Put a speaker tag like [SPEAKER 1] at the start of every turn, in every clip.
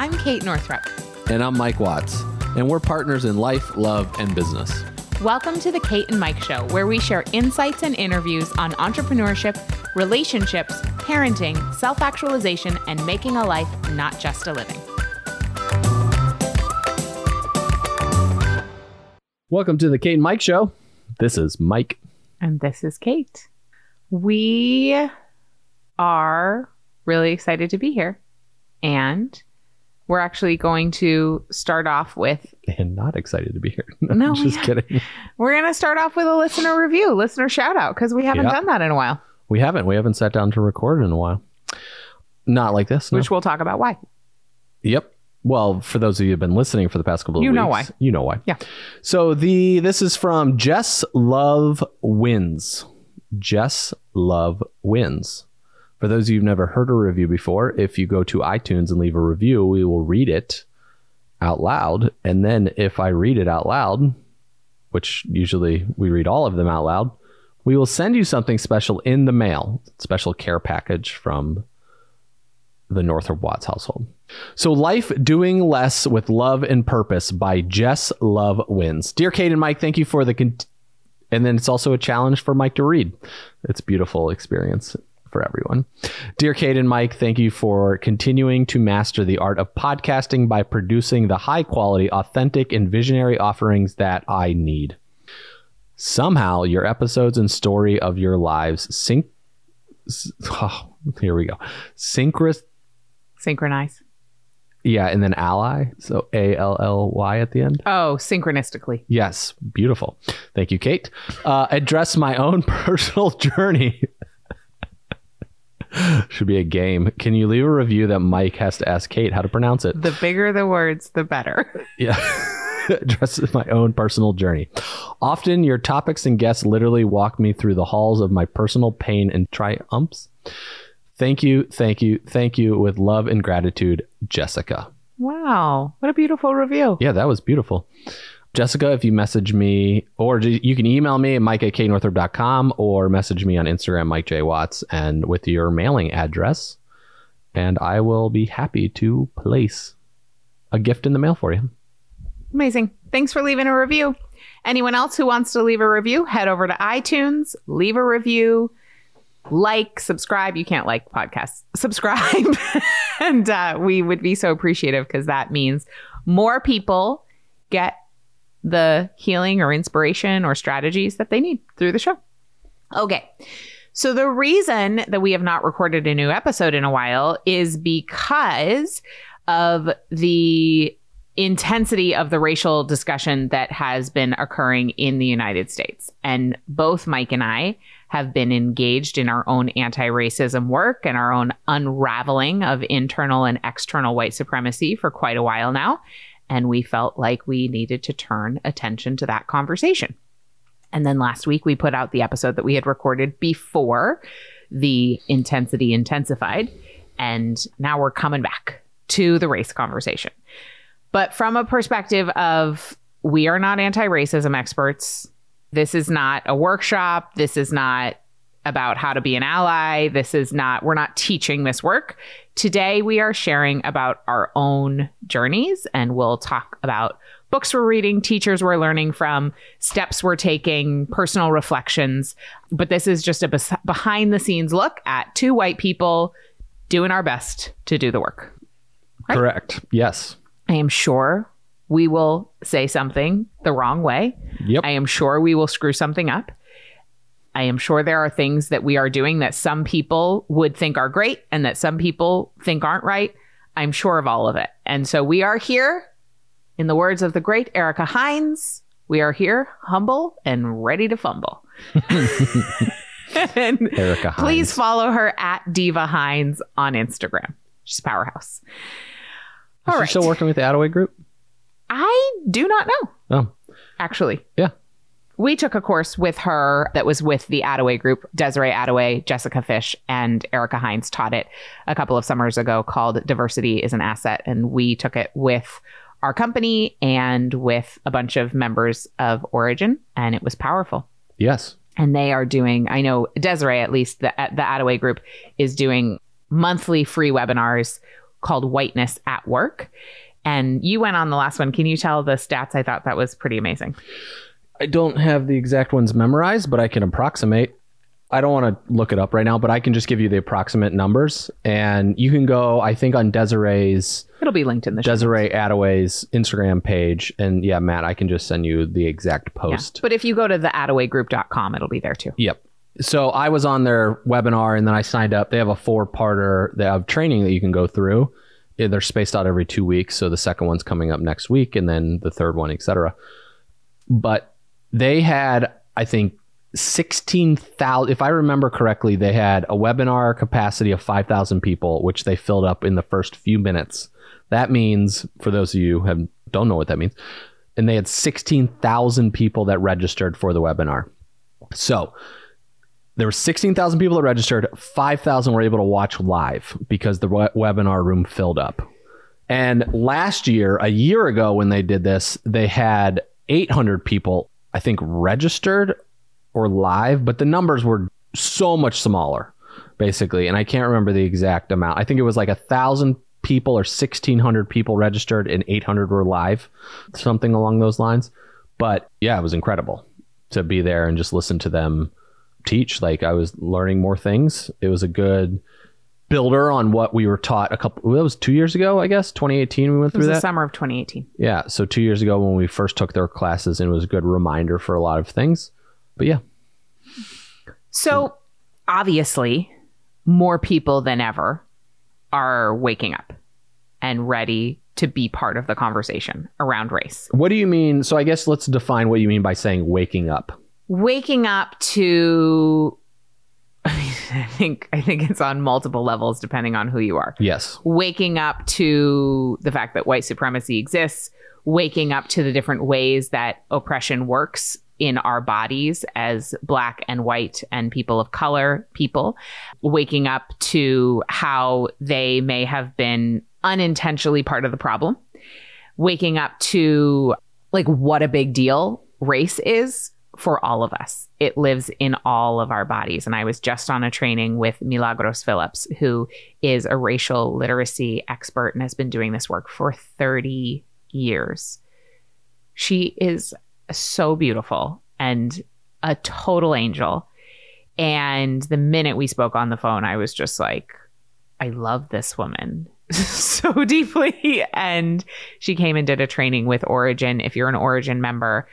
[SPEAKER 1] I'm Kate Northrup.
[SPEAKER 2] And I'm Mike Watts. And we're partners in life, love, and business.
[SPEAKER 1] Welcome to the Kate and Mike Show, where we share insights and interviews on entrepreneurship, relationships, parenting, self actualization, and making a life, not just a living.
[SPEAKER 2] Welcome to the Kate and Mike Show. This is Mike.
[SPEAKER 1] And this is Kate. We are really excited to be here. And we're actually going to start off with.
[SPEAKER 2] And not excited to be here.
[SPEAKER 1] No,
[SPEAKER 2] just
[SPEAKER 1] yeah.
[SPEAKER 2] kidding.
[SPEAKER 1] We're going to start off with a listener review, listener shout out, because we haven't
[SPEAKER 2] Yeah.
[SPEAKER 1] done that in a while,
[SPEAKER 2] We haven't. We haven't sat down to record in a while. Not like this. No.
[SPEAKER 1] which we'll talk about why.
[SPEAKER 2] Yep. Well, for those of you who've been listening for the past couple of
[SPEAKER 1] You
[SPEAKER 2] weeks,
[SPEAKER 1] know why.
[SPEAKER 2] You know why.
[SPEAKER 1] Yeah.
[SPEAKER 2] So the this is from Jess Love Wins. Jess Love Wins. For those of you who've never heard a review before, if you go to iTunes and leave a review, we will read it out loud. And then if I read it out loud, which usually we read all of them out loud, we will send you something special in the mail, special care package from the Northrup Watts household. So, Life Doing Less with Love and Purpose by Jess Love Wins. Dear Kate and Mike, thank you for the. Con- and then it's also a challenge for Mike to read. It's beautiful experience for everyone. Dear Kate and Mike, thank you for continuing to master the art of podcasting by producing the high quality, authentic, and visionary offerings that I need. Somehow, your episodes and story of your lives sync. Oh, here we go. Synchronous
[SPEAKER 1] Synchronize.
[SPEAKER 2] yeah, and then ally. So A L L Y at the end.
[SPEAKER 1] Oh, synchronistically.
[SPEAKER 2] Yes, beautiful. Thank you, Kate. Uh, address my own personal journey. Should be a game. Can you leave a review that Mike has to ask Kate how to pronounce it?
[SPEAKER 1] The bigger the words, the better.
[SPEAKER 2] Yeah. Address my own personal journey. Often your topics and guests literally walk me through the halls of my personal pain and triumphs. Thank you, thank you, thank you with love and gratitude, Jessica.
[SPEAKER 1] Wow. What a beautiful review.
[SPEAKER 2] Yeah, that was beautiful. Jessica, if you message me, or you can email me at mike at knorthrop.com or message me on Instagram, Mike J. Watts, and with your mailing address, and I will be happy to place a gift in the mail for you.
[SPEAKER 1] Amazing. Thanks for leaving a review. Anyone else who wants to leave a review, head over to iTunes, leave a review, like, subscribe. You can't like podcasts, subscribe. and uh, we would be so appreciative because that means more people get the healing or inspiration or strategies that they need through the show. Okay. So the reason that we have not recorded a new episode in a while is because of the intensity of the racial discussion that has been occurring in the United States. And both Mike and I have been engaged in our own anti racism work and our own unraveling of internal and external white supremacy for quite a while now. And we felt like we needed to turn attention to that conversation. And then last week, we put out the episode that we had recorded before the intensity intensified. And now we're coming back to the race conversation. But from a perspective of we are not anti racism experts. This is not a workshop. This is not about how to be an ally. This is not, we're not teaching this work. Today, we are sharing about our own journeys and we'll talk about books we're reading, teachers we're learning from, steps we're taking, personal reflections. But this is just a bes- behind the scenes look at two white people doing our best to do the work. Right.
[SPEAKER 2] Correct. Yes.
[SPEAKER 1] I am sure we will say something the wrong way.
[SPEAKER 2] Yep.
[SPEAKER 1] I am sure we will screw something up. I am sure there are things that we are doing that some people would think are great and that some people think aren't right. I'm sure of all of it. And so we are here, in the words of the great Erica Hines, we are here humble and ready to fumble. and
[SPEAKER 2] Erica Hines.
[SPEAKER 1] please follow her at Diva Hines on Instagram. She's a powerhouse.
[SPEAKER 2] Is
[SPEAKER 1] All
[SPEAKER 2] she still working with the Adaway Group?
[SPEAKER 1] I do not know,
[SPEAKER 2] Oh,
[SPEAKER 1] actually.
[SPEAKER 2] yeah.
[SPEAKER 1] We took a course with her that was with the Adaway group. Desiree Adaway, Jessica Fish, and Erica Hines taught it a couple of summers ago called Diversity is an Asset. And we took it with our company and with a bunch of members of Origin, and it was powerful.
[SPEAKER 2] Yes.
[SPEAKER 1] And they are doing, I know Desiree, at least, the, the Adaway group is doing monthly free webinars called Whiteness at Work. And you went on the last one. Can you tell the stats? I thought that was pretty amazing.
[SPEAKER 2] I don't have the exact ones memorized, but I can approximate. I don't want to look it up right now, but I can just give you the approximate numbers. And you can go, I think, on Desiree's
[SPEAKER 1] It'll be linked in the.
[SPEAKER 2] Desiree Adaway's Instagram page. And yeah, Matt, I can just send you the exact
[SPEAKER 1] Yeah.
[SPEAKER 2] post.
[SPEAKER 1] But if you go to the AdawayGroup.com, it'll be there too.
[SPEAKER 2] Yep. So I was on their webinar and then I signed up. They have a four parter they have training that you can go through. They're spaced out every two weeks. So the second one's coming up next week and then the third one, etc. But they had, I think, 16,000. If I remember correctly, they had a webinar capacity of 5,000 people, which they filled up in the first few minutes. That means, for those of you who don't know what that means, and they had 16,000 people that registered for the webinar. So there were 16,000 people that registered. 5,000 were able to watch live because the we- webinar room filled up. And last year, a year ago, when they did this, they had 800 people, I think, registered or live, but the numbers were so much smaller, basically. And I can't remember the exact amount. I think it was like a thousand people or 1,600 people registered and 800 were live, something along those lines. But yeah, it was incredible to be there and just listen to them teach. Like I was learning more things. It was a good builder on what we were taught a couple that was two years ago i guess 2018 we went through
[SPEAKER 1] the
[SPEAKER 2] that?
[SPEAKER 1] summer of 2018.
[SPEAKER 2] yeah so two years ago when we first took their classes and it was a good reminder for a lot of things. But yeah.
[SPEAKER 1] So obviously, more people than ever are waking up and ready to be part of the conversation around race.
[SPEAKER 2] what do you mean? So i guess let's define what you mean by saying waking up.
[SPEAKER 1] Waking up to I think I think it's on multiple levels depending on who you are.
[SPEAKER 2] yes
[SPEAKER 1] Waking up to the fact that white supremacy exists, waking up to the different ways that oppression works in our bodies as black and white and people of color people, waking up to how they may have been unintentionally part of the problem, waking up to like what a big deal race is for all of us. It lives in all of our bodies. And I was just on a training with Milagros Phillips, who is a racial literacy expert and has been doing this work for 30 years. She is so beautiful and a total angel. And the minute we spoke on the phone, I was just like, I love this woman so deeply. And she came and did a training with Origin. If you're an Origin member,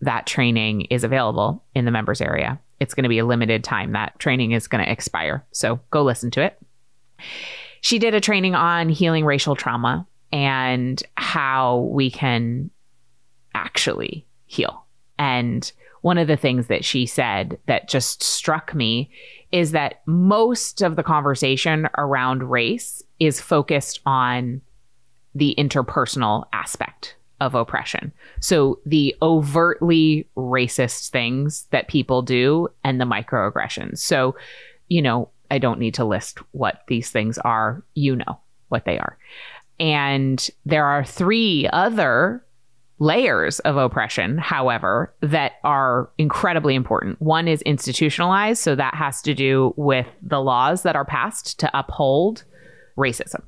[SPEAKER 1] that training is available in the members area. It's going to be a limited time. That training is going to expire. So go listen to it. She did a training on healing racial trauma and how we can actually heal. And one of the things that she said that just struck me is that most of the conversation around race is focused on the interpersonal aspect of oppression. So the overtly racist things that people do and the microaggressions. So, you know, I don't need to list what these things are. You know what they are. And there are three other layers of oppression, however, that are incredibly important. One is institutionalized. So that has to do with the laws that are passed to uphold racism.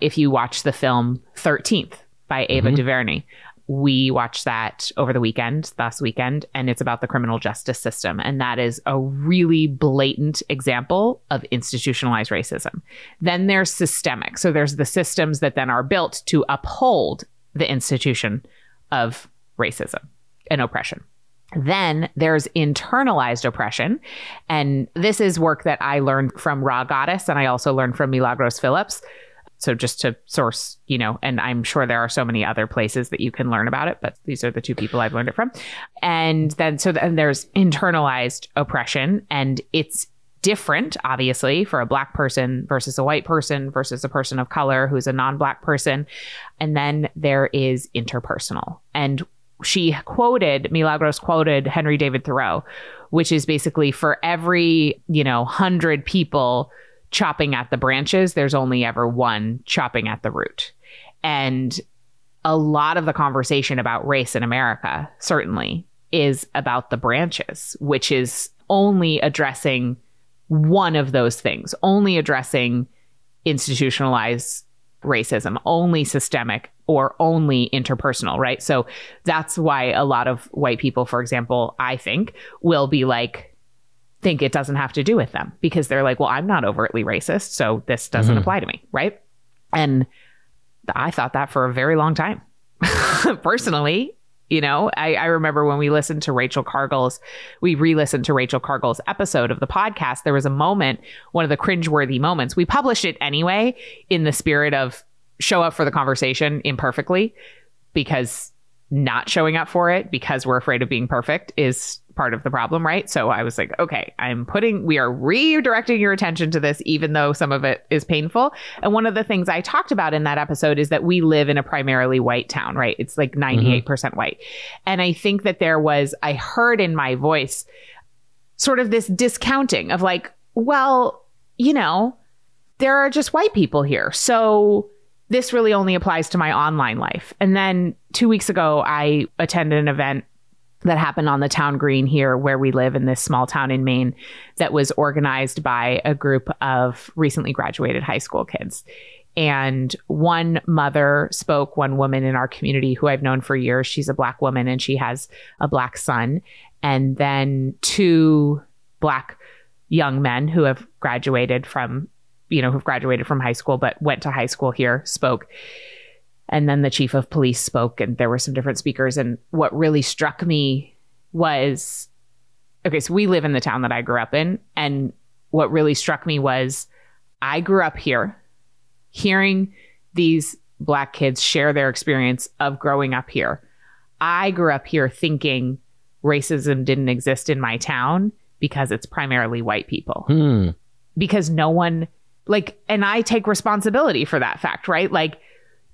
[SPEAKER 1] If you watch the film 13th by Ava mm-hmm. DuVernay, we watched that over the weekend, last weekend, and it's about the criminal justice system. And that is a really blatant example of institutionalized racism. Then there's systemic. So there's the systems that then are built to uphold the institution of racism and oppression. Then there's internalized oppression. And this is work that I learned from Rha Goddess and I also learned from Milagros Phillips. So just to source, you know, and I'm sure there are so many other places that you can learn about it, but these are the two people I've learned it from. And then so then there's internalized oppression and it's different obviously for a black person versus a white person versus a person of color who's a non-black person. And then there is interpersonal. And she quoted Milagros quoted Henry David Thoreau, which is basically for every, you know, 100 people chopping at the branches, there's only ever one chopping at the root. And a lot of the conversation about race in America, certainly, is about the branches, which is only addressing one of those things, only addressing institutionalized racism, only systemic or only interpersonal, right? So that's why a lot of white people, for example, I think, will be like, think it doesn't have to do with them because they're like, well, I'm not overtly racist, so this doesn't
[SPEAKER 2] Mhm.
[SPEAKER 1] apply to me, right? And I thought that for a very long time. Personally, you know, I, I remember when we listened to Rachel Cargle's, we re listened to Rachel Cargle's episode of the podcast. There was a moment, one of the cringeworthy moments. We published it anyway in the spirit of show up for the conversation imperfectly because not showing up for it because we're afraid of being perfect is part of the problem, right? So I was like, okay, I'm putting, we are redirecting your attention to this, even though some of it is painful. And one of the things I talked about in that episode is that we live in a primarily white town, right? It's like mm-hmm. 98% white. And I think that there was, I heard in my voice sort of this discounting of like, well, you know, there are just white people here. So this really only applies to my online life. And then two weeks ago, I attended an event that happened on the town green here where we live in this small town in Maine that was organized by a group of recently graduated high school kids. And one mother spoke, one woman in our community who I've known for years. She's a black woman and she has a black son. And then two black young men who have graduated from, you know, who've graduated from high school but went to high school here spoke. And then the chief of police spoke, and there were some different speakers. And what really struck me was okay, so we live in the town that I grew up in. And what really struck me was I grew up here hearing these black kids share their experience of growing up here. I grew up here thinking racism didn't exist in my town because it's primarily white people
[SPEAKER 2] Hmm.
[SPEAKER 1] because no one like and I take responsibility for that fact, right? Like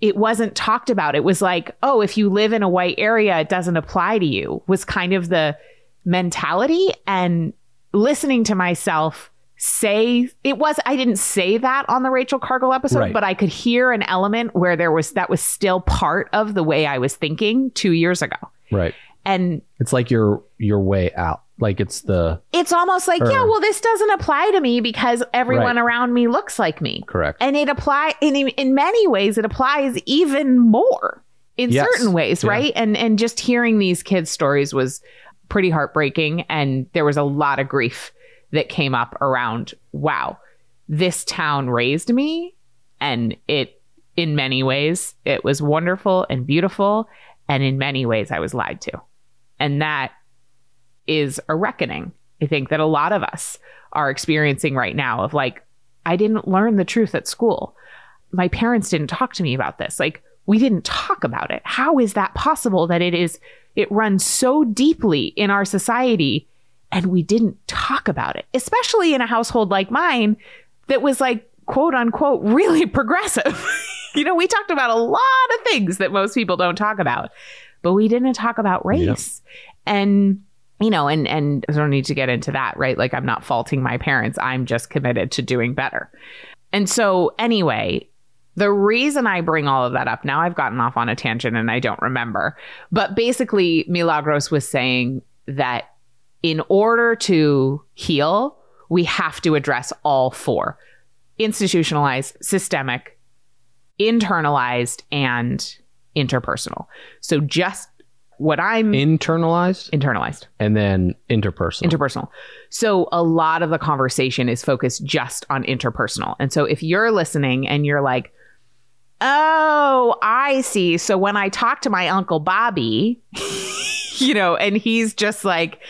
[SPEAKER 1] it wasn't talked about. It was like, oh, if you live in a white area, it doesn't apply to you. Was kind of the mentality and listening to myself say it was I didn't say that on the Rachel Cargle episode,
[SPEAKER 2] Right.
[SPEAKER 1] but I could hear an element where there was that was still part of the way I was thinking 2 years ago.
[SPEAKER 2] Right.
[SPEAKER 1] And
[SPEAKER 2] It's like your your way out. Like it's the
[SPEAKER 1] it's almost like, yeah, well, this doesn't apply to me because everyone
[SPEAKER 2] Right.
[SPEAKER 1] around me looks like me.
[SPEAKER 2] correct.
[SPEAKER 1] and it apply in in many ways it applies even more in
[SPEAKER 2] Yes.
[SPEAKER 1] certain ways
[SPEAKER 2] Yeah.
[SPEAKER 1] right and and just hearing these kids stories was pretty heartbreaking and there was a lot of grief that came up around wow this town raised me and it in many ways it was wonderful and beautiful and in many ways i was lied to and that is a reckoning i think that a lot of us are experiencing right now of like I didn't learn the truth at school. My parents didn't talk to me about this. Like we didn't talk about it. How is that possible that it is it runs so deeply in our society and we didn't talk about it, especially in a household like mine that was like quote unquote really progressive. you know, we talked about a lot of things that most people don't talk about, but we didn't talk about race. And you know, and and I don't need to get into that, right? Like I'm not faulting my parents. I'm just committed to doing better. And so anyway, the reason I bring all of that up now, I've gotten off on a tangent and I don't remember. But basically, Milagros was saying that in order to heal, we have to address all four institutionalized, systemic, internalized, and interpersonal. So just what I'm
[SPEAKER 2] Internalized
[SPEAKER 1] internalized
[SPEAKER 2] and then interpersonal.
[SPEAKER 1] interpersonal. So a lot of the conversation is focused just on interpersonal. And so if you're listening and you're like, oh, I see. So when I talk to my uncle Bobby, you know, and he's just like,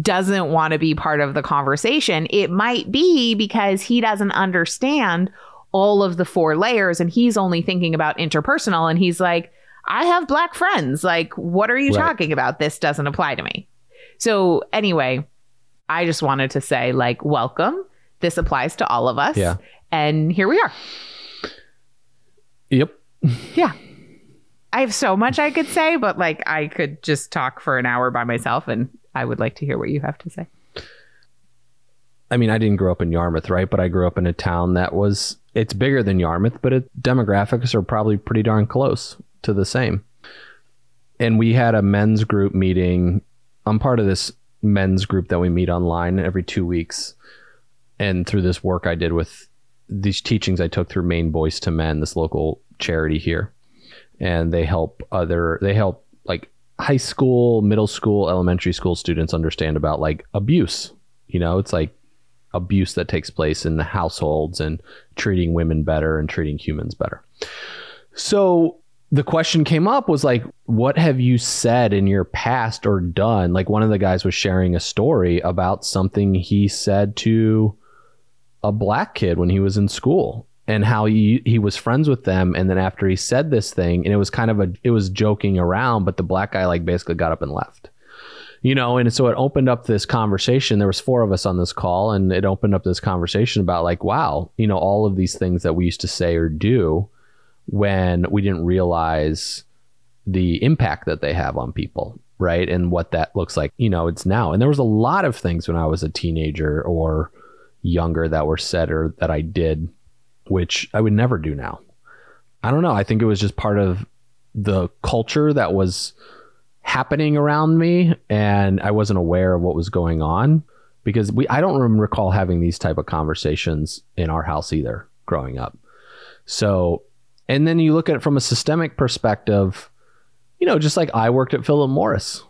[SPEAKER 1] doesn't want to be part of the conversation, it might be because he doesn't understand all of the four layers and he's only thinking about interpersonal. And he's like, I have black friends. Like, what are you
[SPEAKER 2] Right.
[SPEAKER 1] talking about? This doesn't apply to me. So, anyway, I just wanted to say, like, welcome. This applies to all of us.
[SPEAKER 2] Yeah.
[SPEAKER 1] And here we are.
[SPEAKER 2] Yep.
[SPEAKER 1] Yeah. I have so much I could say, but like, I could just talk for an hour by myself, and I would like to hear what you have to say.
[SPEAKER 2] I mean, I didn't grow up in Yarmouth, right? But I grew up in a town that was it's bigger than Yarmouth, but it, demographics are probably pretty darn close to the same. And we had a men's group meeting. I'm part of this men's group that we meet online every two weeks. And through this work I did with these teachings I took through Maine Boys to Men, this local charity here, and they help other they help like high school, middle school, elementary school students understand about like abuse. You know, it's like abuse that takes place in the households and treating women better and treating humans better. So the question came up was like, what have you said in your past or done? Like one of the guys was sharing a story about something he said to a black kid when he was in school and how he he was friends with them. And then after he said this thing and it was kind of a it was joking around but the black guy like basically got up and left you know? And so it opened up this conversation. There was four of us on this call and it opened up this conversation about like wow you know all of these things that we used to say or do when we didn't realize the impact that they have on people right? And what that looks like you know it's now. And there was a lot of things when i was a teenager or younger that were said or that i did which i would never do now. I don't know. I think it was just part of the culture that was happening around me and I wasn't aware of what was going on because we I don't recall having these type of conversations in our house either growing up. So and then you look at it from a systemic perspective, you know, just like I worked at Philip Morris.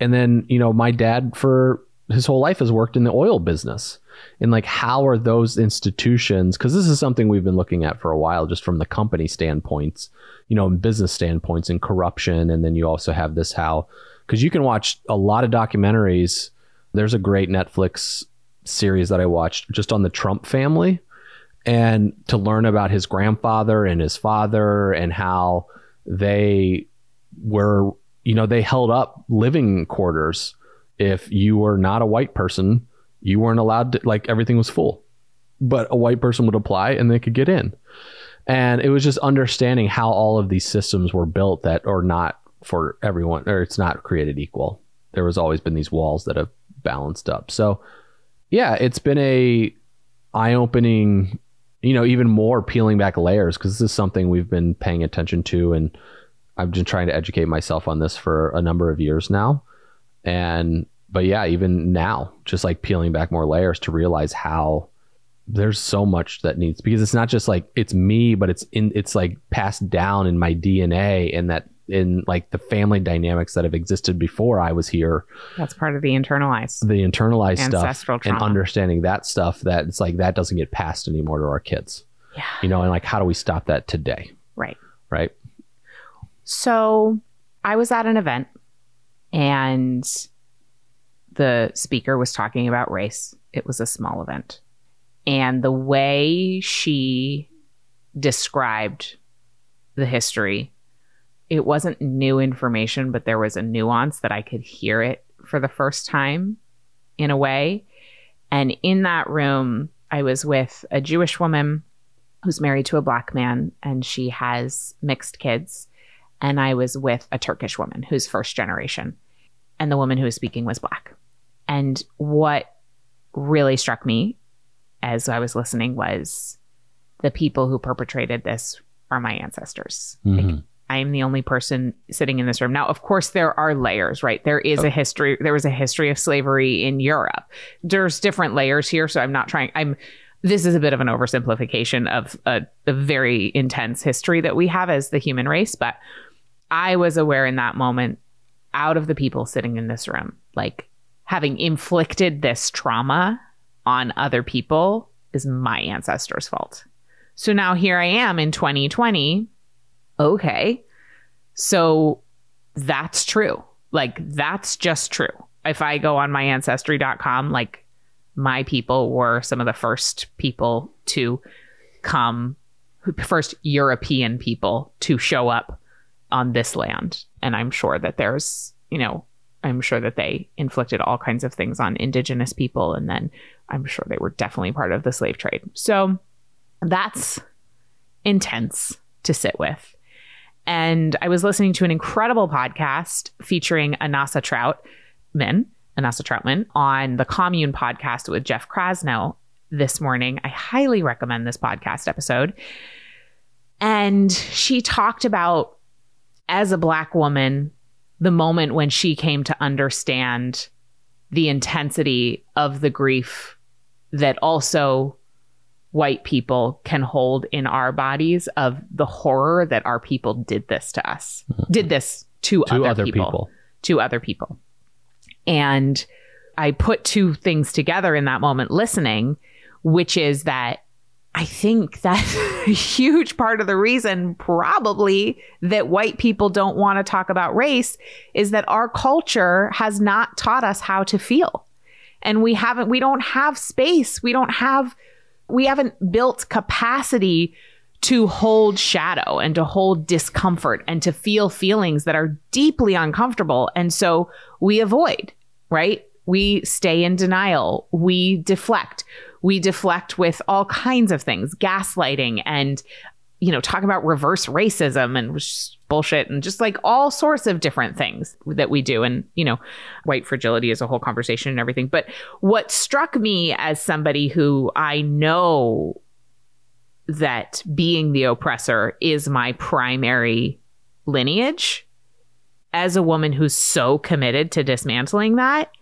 [SPEAKER 2] And then, you know, my dad for his whole life has worked in the oil business. And like how are those institutions cuz this is something we've been looking at for a while just from the company standpoints you know, business standpoints and corruption. And then you also have this how, because you can watch a lot of documentaries. There's a great Netflix series that I watched just on the Trump family and to learn about his grandfather and his father and how they were, you know, they held up living quarters. If you were not a white person, you weren't allowed to, like, everything was full. But a white person would apply and they could get in. And it was just understanding how all of these systems were built that are not for everyone or it's not created equal. There was always been these walls that have balanced up. So yeah, it's been a eye-opening, you know, even more peeling back layers because this is something we've been paying attention to and I've been trying to educate myself on this for a number of years now. And but yeah, even now, just like peeling back more layers to realize how there's so much that needs because it's not just like it's me, but it's in it's like passed down in my DNA and that in like the family dynamics that have existed before I was here.
[SPEAKER 1] That's part of the internalized,
[SPEAKER 2] the internalized
[SPEAKER 1] Ancestral
[SPEAKER 2] stuff, and understanding that stuff. That it's like that doesn't get passed anymore to our kids.
[SPEAKER 1] Yeah.
[SPEAKER 2] You know, and like how do we stop that today?
[SPEAKER 1] Right.
[SPEAKER 2] Right.
[SPEAKER 1] So I was at an event and the speaker was talking about race. It was a small event. And the way she described the history, it wasn't new information, but there was a nuance that I could hear it for the first time in a way. And in that room, I was with a Jewish woman who's married to a black man and she has mixed kids. And I was with a Turkish woman who's first generation. And the woman who was speaking was black. And what really struck me as I was listening was the people who perpetrated this are my ancestors. Like, mm-hmm. I am the only person sitting in this room. Now, of course, there are layers, right? There is a history, there was a history of slavery in Europe. There's different layers here. So I'm not trying, I'm, this is a bit of an oversimplification of a, a very intense history that we have as the human race. But I was aware in that moment, out of the people sitting in this room, like having inflicted this trauma on other people is my ancestors' fault. So now here I am in 2020. Okay. So that's true. Like that's just true. If I go on my ancestry.com, like my people were some of the first people to come, first European people to show up on this land. And I'm sure that there's, you know, I'm sure that they inflicted all kinds of things on indigenous people. And then I'm sure they were definitely part of the slave trade. So that's intense to sit with. And I was listening to an incredible podcast featuring Anasa Troutman, Anasa Troutman on the Commune podcast with Jeff Krasno this morning. I highly recommend this podcast episode. And she talked about, as a Black woman, the moment when she came to understand the intensity of the grief that also white people can hold in our bodies of the horror that our people did this to us, mm-hmm. did this to,
[SPEAKER 2] to
[SPEAKER 1] other,
[SPEAKER 2] other
[SPEAKER 1] people,
[SPEAKER 2] people.
[SPEAKER 1] to other people. And I put two things together in that moment listening, which is that I think that's a huge part of the reason, probably, that white people don't want to talk about race is that our culture has not taught us how to feel. And we haven't, we don't have space. We don't have, we haven't built capacity to hold shadow and to hold discomfort and to feel feelings that are deeply uncomfortable. And so we avoid, right? We stay in denial. We deflect. We deflect with all kinds of things, gaslighting and, you know, talking about reverse racism and bullshit and just like all sorts of different things that we do. And, you know, white fragility is a whole conversation and everything. But what struck me as somebody who I know that being the oppressor is my primary lineage as a woman who's so committed to dismantling that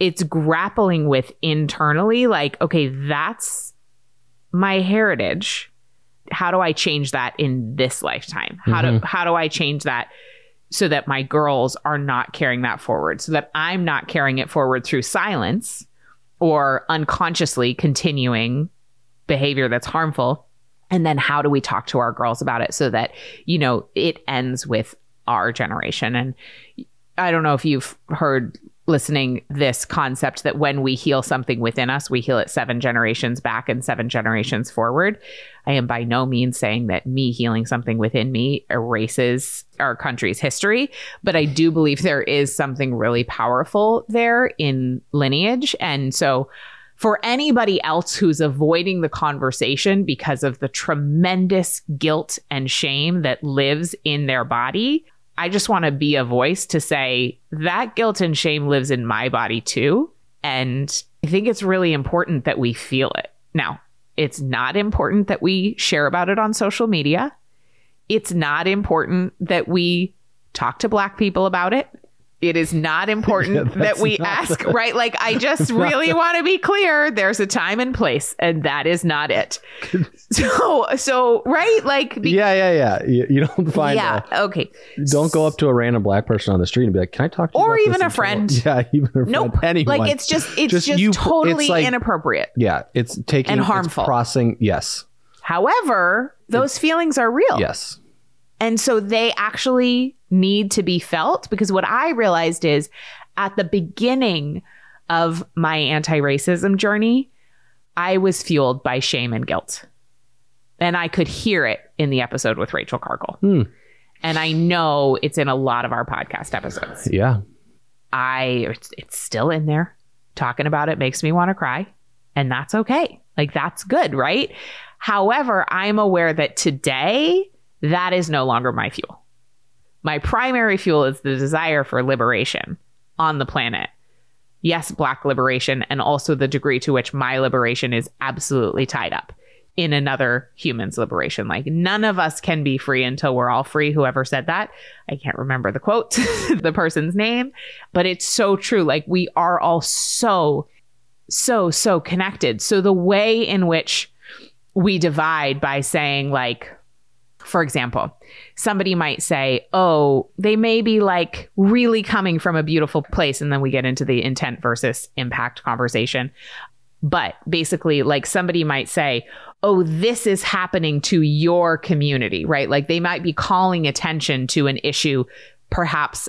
[SPEAKER 1] it's grappling with internally like okay that's my heritage how do i change that in this lifetime? How do mm-hmm. how do i change that so that my girls are not carrying that forward so that i'm not carrying it forward through silence or unconsciously continuing behavior that's harmful? And then how do we talk to our girls about it so that you know it ends with our generation? And i don't know if you've heard listening this concept that when we heal something within us we heal it seven generations back and seven generations forward. I am by no means saying that me healing something within me erases our country's history but i do believe there is something really powerful there in lineage. And so for anybody else who's avoiding the conversation because of the tremendous guilt and shame that lives in their body, I just want to be a voice to say that guilt and shame lives in my body too. And I think it's really important that we feel it. Now, it's not important that we share about it on social media. It's not important that we talk to Black people about it. It is not important
[SPEAKER 2] Yeah,
[SPEAKER 1] that we ask,
[SPEAKER 2] the-
[SPEAKER 1] right? Like, I just really want to be clear. There's a time and place, and that is not it. So, so, right? Like, be-
[SPEAKER 2] yeah, yeah, yeah. You, you don't find
[SPEAKER 1] yeah,
[SPEAKER 2] a-
[SPEAKER 1] okay.
[SPEAKER 2] don't go up to a random black person on the street and be like, "Can I talk to you?"
[SPEAKER 1] Or
[SPEAKER 2] about this
[SPEAKER 1] even a friend.
[SPEAKER 2] general?" Yeah, even a friend.
[SPEAKER 1] Nope.
[SPEAKER 2] Anyone.
[SPEAKER 1] Like, it's just, it's
[SPEAKER 2] Just
[SPEAKER 1] just,
[SPEAKER 2] you-
[SPEAKER 1] totally
[SPEAKER 2] it's like-
[SPEAKER 1] inappropriate.
[SPEAKER 2] yeah, it's taking
[SPEAKER 1] And
[SPEAKER 2] it's
[SPEAKER 1] harmful.
[SPEAKER 2] crossing. Yes,
[SPEAKER 1] However, those feelings are real.
[SPEAKER 2] yes.
[SPEAKER 1] And so they actually need to be felt because what I realized is at the beginning of my anti racism journey, I was fueled by shame and guilt. And I could hear it in the episode with Rachel Cargle.
[SPEAKER 2] Hmm.
[SPEAKER 1] And I know it's in a lot of our podcast episodes.
[SPEAKER 2] Yeah,
[SPEAKER 1] I it's, it's still in there. Talking about it makes me want to cry, and that's okay. Like that's good, right? However, I'm aware that today that is no longer my fuel. My primary fuel is the desire for liberation on the planet. Yes, black liberation and also the degree to which my liberation is absolutely tied up in another human's liberation. Like none of us can be free until we're all free. Whoever said that, I can't remember the quote, the person's name, but it's so true. Like we are all so, so, so connected. So the way in which we divide by saying, like, for example, somebody might say, oh, they may be like really coming from a beautiful place. And then we get into the intent versus impact conversation. But basically, like somebody might say, oh, this is happening to your community, right? Like they might be calling attention to an issue, perhaps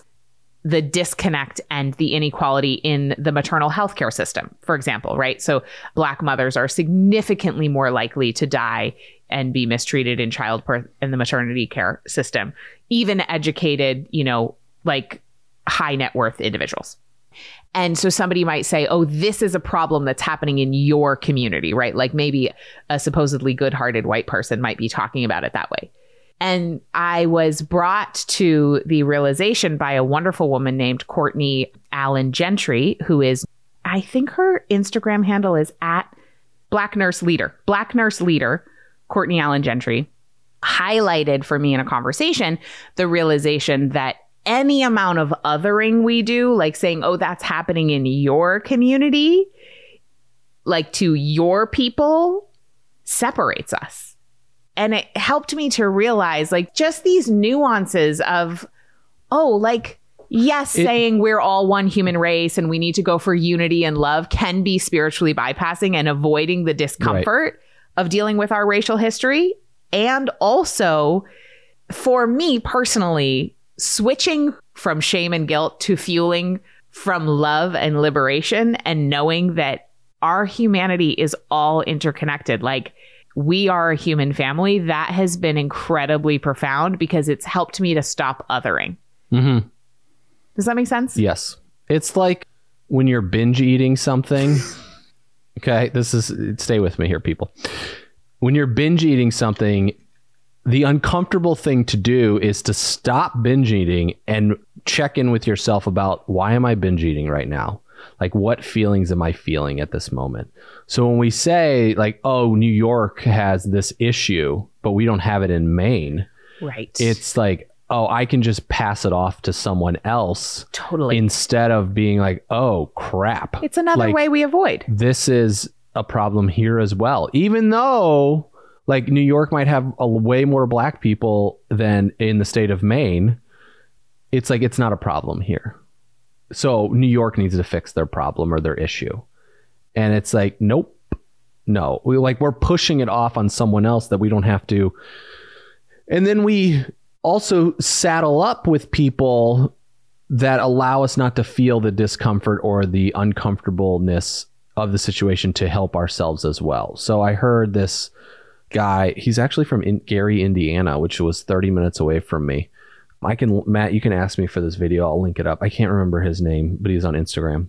[SPEAKER 1] the disconnect and the inequality in the maternal health care system, for example, right? So black mothers are significantly more likely to die and be mistreated in childbirth in the maternity care system, even educated, you know, like high net worth individuals. And so somebody might say, oh, this is a problem that's happening in your community, right? Like maybe a supposedly good hearted white person might be talking about it that way. And I was brought to the realization by a wonderful woman named Courtney Allen Gentry, who is, I think her Instagram handle is at Black Nurse Leader. Black Nurse Leader, Courtney Allen Gentry, highlighted for me in a conversation the realization that any amount of othering we do, like saying, oh, that's happening in your community, like to your people, separates us. And it helped me to realize like just these nuances of, oh, like, yes,
[SPEAKER 2] It-
[SPEAKER 1] saying we're all one human race and we need to go for unity and love can be spiritually bypassing and avoiding the discomfort of dealing with our racial history. And also, for me personally, switching from shame and guilt to fueling from love and liberation and knowing that our humanity is all interconnected. Like we are a human family. That has been incredibly profound because it's helped me to stop othering.
[SPEAKER 2] Mm-hmm.
[SPEAKER 1] Does that make sense?
[SPEAKER 2] Yes. It's like when you're binge eating something. okay, this is stay with me here, people. When you're binge eating something, the uncomfortable thing to do is to stop binge eating and check in with yourself about why am I binge eating right now? Like what feelings am I feeling at this moment? So when we say like, oh, New York has this issue, but we don't have it in Maine,
[SPEAKER 1] Right.
[SPEAKER 2] it's like, oh, I can just pass it off to someone else
[SPEAKER 1] totally.
[SPEAKER 2] instead of being like, oh crap,
[SPEAKER 1] it's another
[SPEAKER 2] like-
[SPEAKER 1] way we avoid.
[SPEAKER 2] this is a problem here as well. Even though like New York might have a way more black people than in the state of Maine, it's like it's not a problem here. So New York needs to fix their problem or their issue. And it's like, nope. No. We like we're pushing it off on someone else that we don't have to. And then we also saddle up with people that allow us not to feel the discomfort or the uncomfortableness of the situation to help ourselves as well. So I heard this guy, he's actually from in- Gary, Indiana, which was 30 minutes away from me. I can, Matt, you can ask me for this video. I'll link it up. I can't remember his name, but he's on Instagram.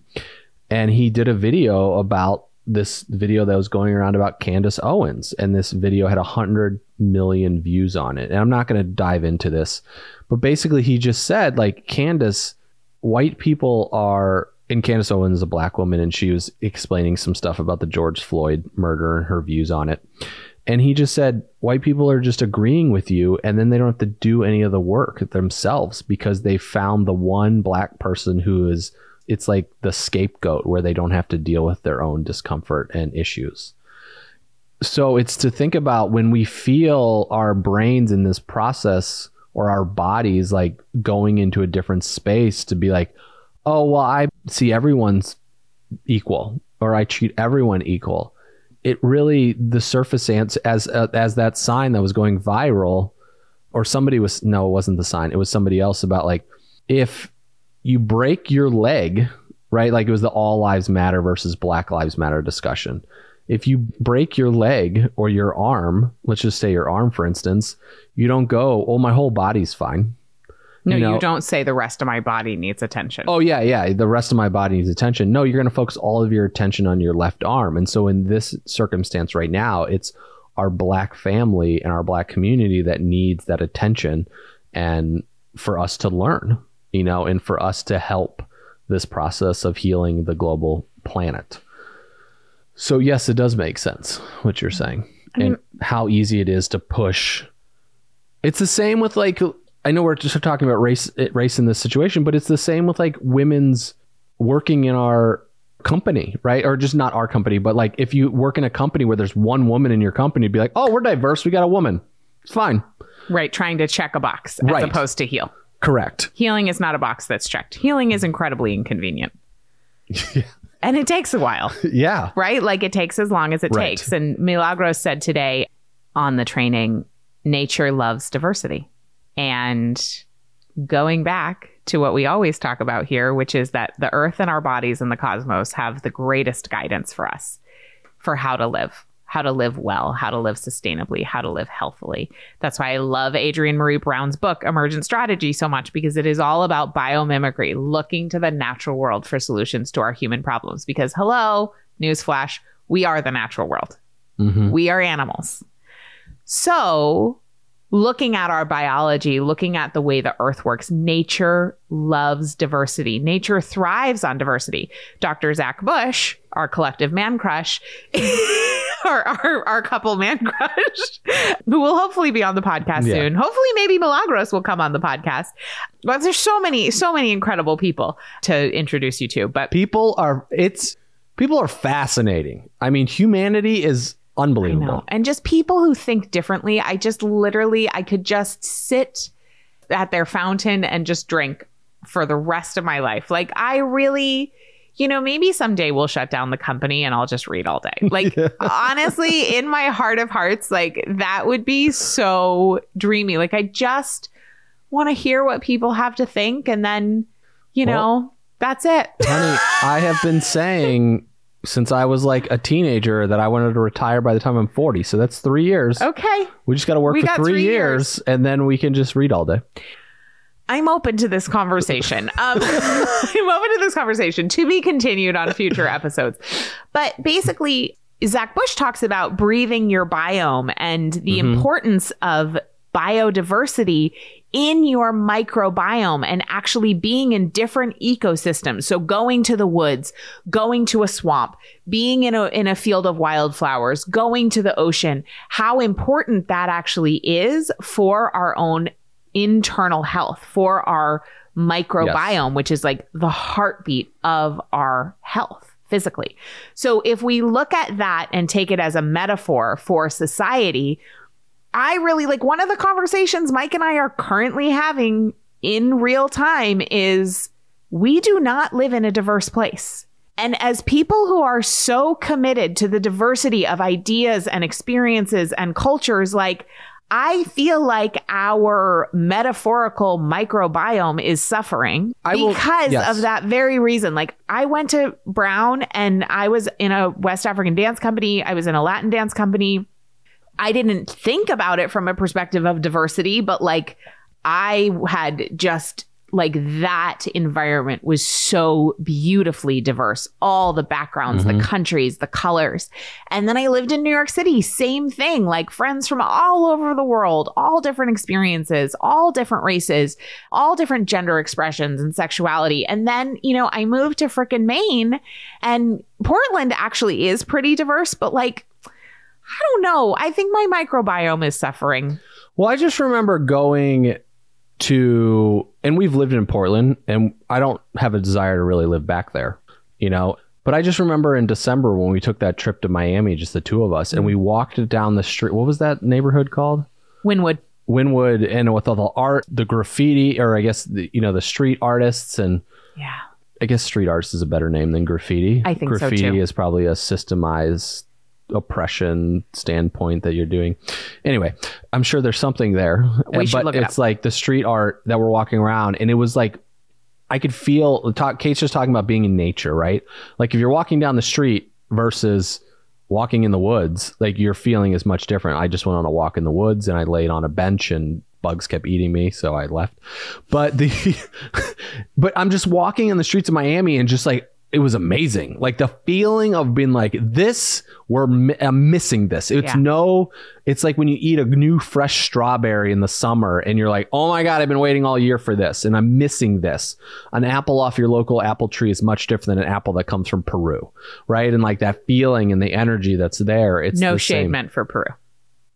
[SPEAKER 2] And he did a video about this video that was going around about Candace Owens. And this video had 100 million views on it. And I'm not going to dive into this, but basically he just said, like, Candace, white people are and Candace Owens is a black woman, and she was explaining some stuff about the George Floyd murder and her views on it. And he just said, white people are just agreeing with you, and then they don't have to do any of the work themselves because they found the one black person who is, it's like the scapegoat where they don't have to deal with their own discomfort and issues. So it's to think about when we feel our brains in this process or our bodies like going into a different space to be like, oh, well, I see everyone's equal or I treat everyone equal. It really the surface ants as uh, as that sign that was going viral, or somebody was no, it wasn't the sign. It was somebody else about like if you break your leg, right? Like it was the All Lives Matter versus Black Lives Matter discussion. If you break your leg or your arm, let's just say your arm, for instance, you don't go, oh, my whole body's fine.
[SPEAKER 1] No,
[SPEAKER 2] you
[SPEAKER 1] you, don't say the rest of my body needs attention.
[SPEAKER 2] Oh yeah, yeah. The rest of my body needs attention. No, you're going to focus all of your attention on your left arm. And so in this circumstance right now, it's our black family and our black community that needs that attention and for us to learn, you know, and for us to help this process of healing the global planet. So yes, it does make sense what you're saying. and how easy it is to push it's the same with like I know we're just talking about race race in this situation, but it's the same with like women's working in our company, right? Or just not our company, but like if you work in a company where there's one woman in your company, be like, "Oh, we're diverse. We got a woman." It's fine.
[SPEAKER 1] Right, trying to check a box as
[SPEAKER 2] Right.
[SPEAKER 1] opposed to heal.
[SPEAKER 2] Correct.
[SPEAKER 1] Healing is not a box that's checked. Healing is incredibly inconvenient. And it takes a while,
[SPEAKER 2] yeah.
[SPEAKER 1] right? Like it takes as long as it
[SPEAKER 2] Right.
[SPEAKER 1] takes. And Milagros said today on the training, nature loves diversity. And going back to what we always talk about here, which is that the earth and our bodies and the cosmos have the greatest guidance for us for how to live, how to live well, how to live sustainably, how to live healthily. That's why I love Adrienne Maree Brown's book, Emergent Strategy, so much because it is all about biomimicry, looking to the natural world for solutions to our human problems. Because, hello, newsflash, we are the natural world.
[SPEAKER 2] hmm
[SPEAKER 1] We are animals. So, looking at our biology, looking at the way the earth works, nature loves diversity. Nature thrives on diversity. Dr. Zach Bush, our collective man crush, our, our, our couple man crush, who will hopefully be on the podcast
[SPEAKER 2] Yeah.
[SPEAKER 1] soon. Hopefully, maybe Milagros will come on the podcast. But there's so many, so many incredible people to introduce you to. But
[SPEAKER 2] People are it's people are fascinating. I mean, humanity is Unbelievable.
[SPEAKER 1] And just people who think differently, I just literally, I could just sit at their fountain and just drink for the rest of my life. Like, I really, you know, maybe someday we'll shut down the company and I'll just read all day. Like, honestly, in my heart of hearts, like, that would be so dreamy. Like, I just want to hear what people have to think and then, you
[SPEAKER 2] Well-
[SPEAKER 1] know, that's it.
[SPEAKER 2] Honey, I have been saying since I was like a teenager that I wanted to retire by the time I'm 40. So that's three years.
[SPEAKER 1] Okay.
[SPEAKER 2] We just got to work
[SPEAKER 1] We
[SPEAKER 2] for three,
[SPEAKER 1] three
[SPEAKER 2] years, and then we can just read all day.
[SPEAKER 1] I'm open to this conversation. Um, I'm open to this conversation to be continued on future episodes. But basically, Zach Bush talks about breathing your biome and the importance of biodiversity in your microbiome and actually being in different ecosystems. So going to the woods, going to a swamp, being in a in a field of wildflowers, going to the ocean, how important that actually is for our own internal health, for our microbiome, which is like the heartbeat of our health physically. So if we look at that and take it as a metaphor for society, I really like one of the conversations Mike and I are currently having in real time is we do not live in a diverse place. And as people who are so committed to the diversity of ideas and experiences and cultures, like I feel like our metaphorical microbiome is suffering
[SPEAKER 2] I will-
[SPEAKER 1] because
[SPEAKER 2] yes.
[SPEAKER 1] of that very reason. Like I went to Brown and I was in a West African dance company, I was in a Latin dance company. I didn't think about it from a perspective of diversity, but like I had just like that environment was so beautifully diverse. All the backgrounds, the mm-hmm. countries, the colors. And then I lived in New York City, same thing, like friends from all over the world, all different experiences, all different races, all different gender expressions and sexuality. And then, you know, I moved to frickin' Maine and Portland actually is pretty diverse, but like, I don't know. I think my microbiome is suffering.
[SPEAKER 2] Well, I just remember going to, and we've lived in Portland, and I don't have a desire to really live back there, you know. But I just remember in December when we took that trip to Miami, just the two of us, and we mm-hmm. walked down the street. What was that neighborhood called?
[SPEAKER 1] Wynwood.
[SPEAKER 2] Wynwood, and with all the art, the graffiti, or I guess the, you know the street artists, and
[SPEAKER 1] Yeah.
[SPEAKER 2] I guess street artist is a better name than graffiti.
[SPEAKER 1] I think so,
[SPEAKER 2] graffiti
[SPEAKER 1] too.
[SPEAKER 2] is probably a systemized oppression standpoint that you're doing. Anyway, I'm sure there's something there.
[SPEAKER 1] We
[SPEAKER 2] but
[SPEAKER 1] it
[SPEAKER 2] it's like the street art that we're walking around and it was like I could feel talk Kate's just talking about being in nature, right? Like if you're walking down the street versus walking in the woods, like your feeling is much different. I just went on a walk in the woods and I laid on a bench and bugs kept eating me, so I left. But the but I'm just walking in the streets of Miami and just like it was amazing. Like the feeling of being like this, we're mi- I'm missing this. It's
[SPEAKER 1] Yeah.
[SPEAKER 2] no, it's like when you eat a new fresh strawberry in the summer and you're like, oh my god, I've been waiting all year for this, and I'm missing this. An apple off your local apple tree is much different than an apple that comes from Peru, right? And like that feeling and the energy that's there. It's
[SPEAKER 1] No
[SPEAKER 2] the
[SPEAKER 1] shade
[SPEAKER 2] same.
[SPEAKER 1] meant for Peru.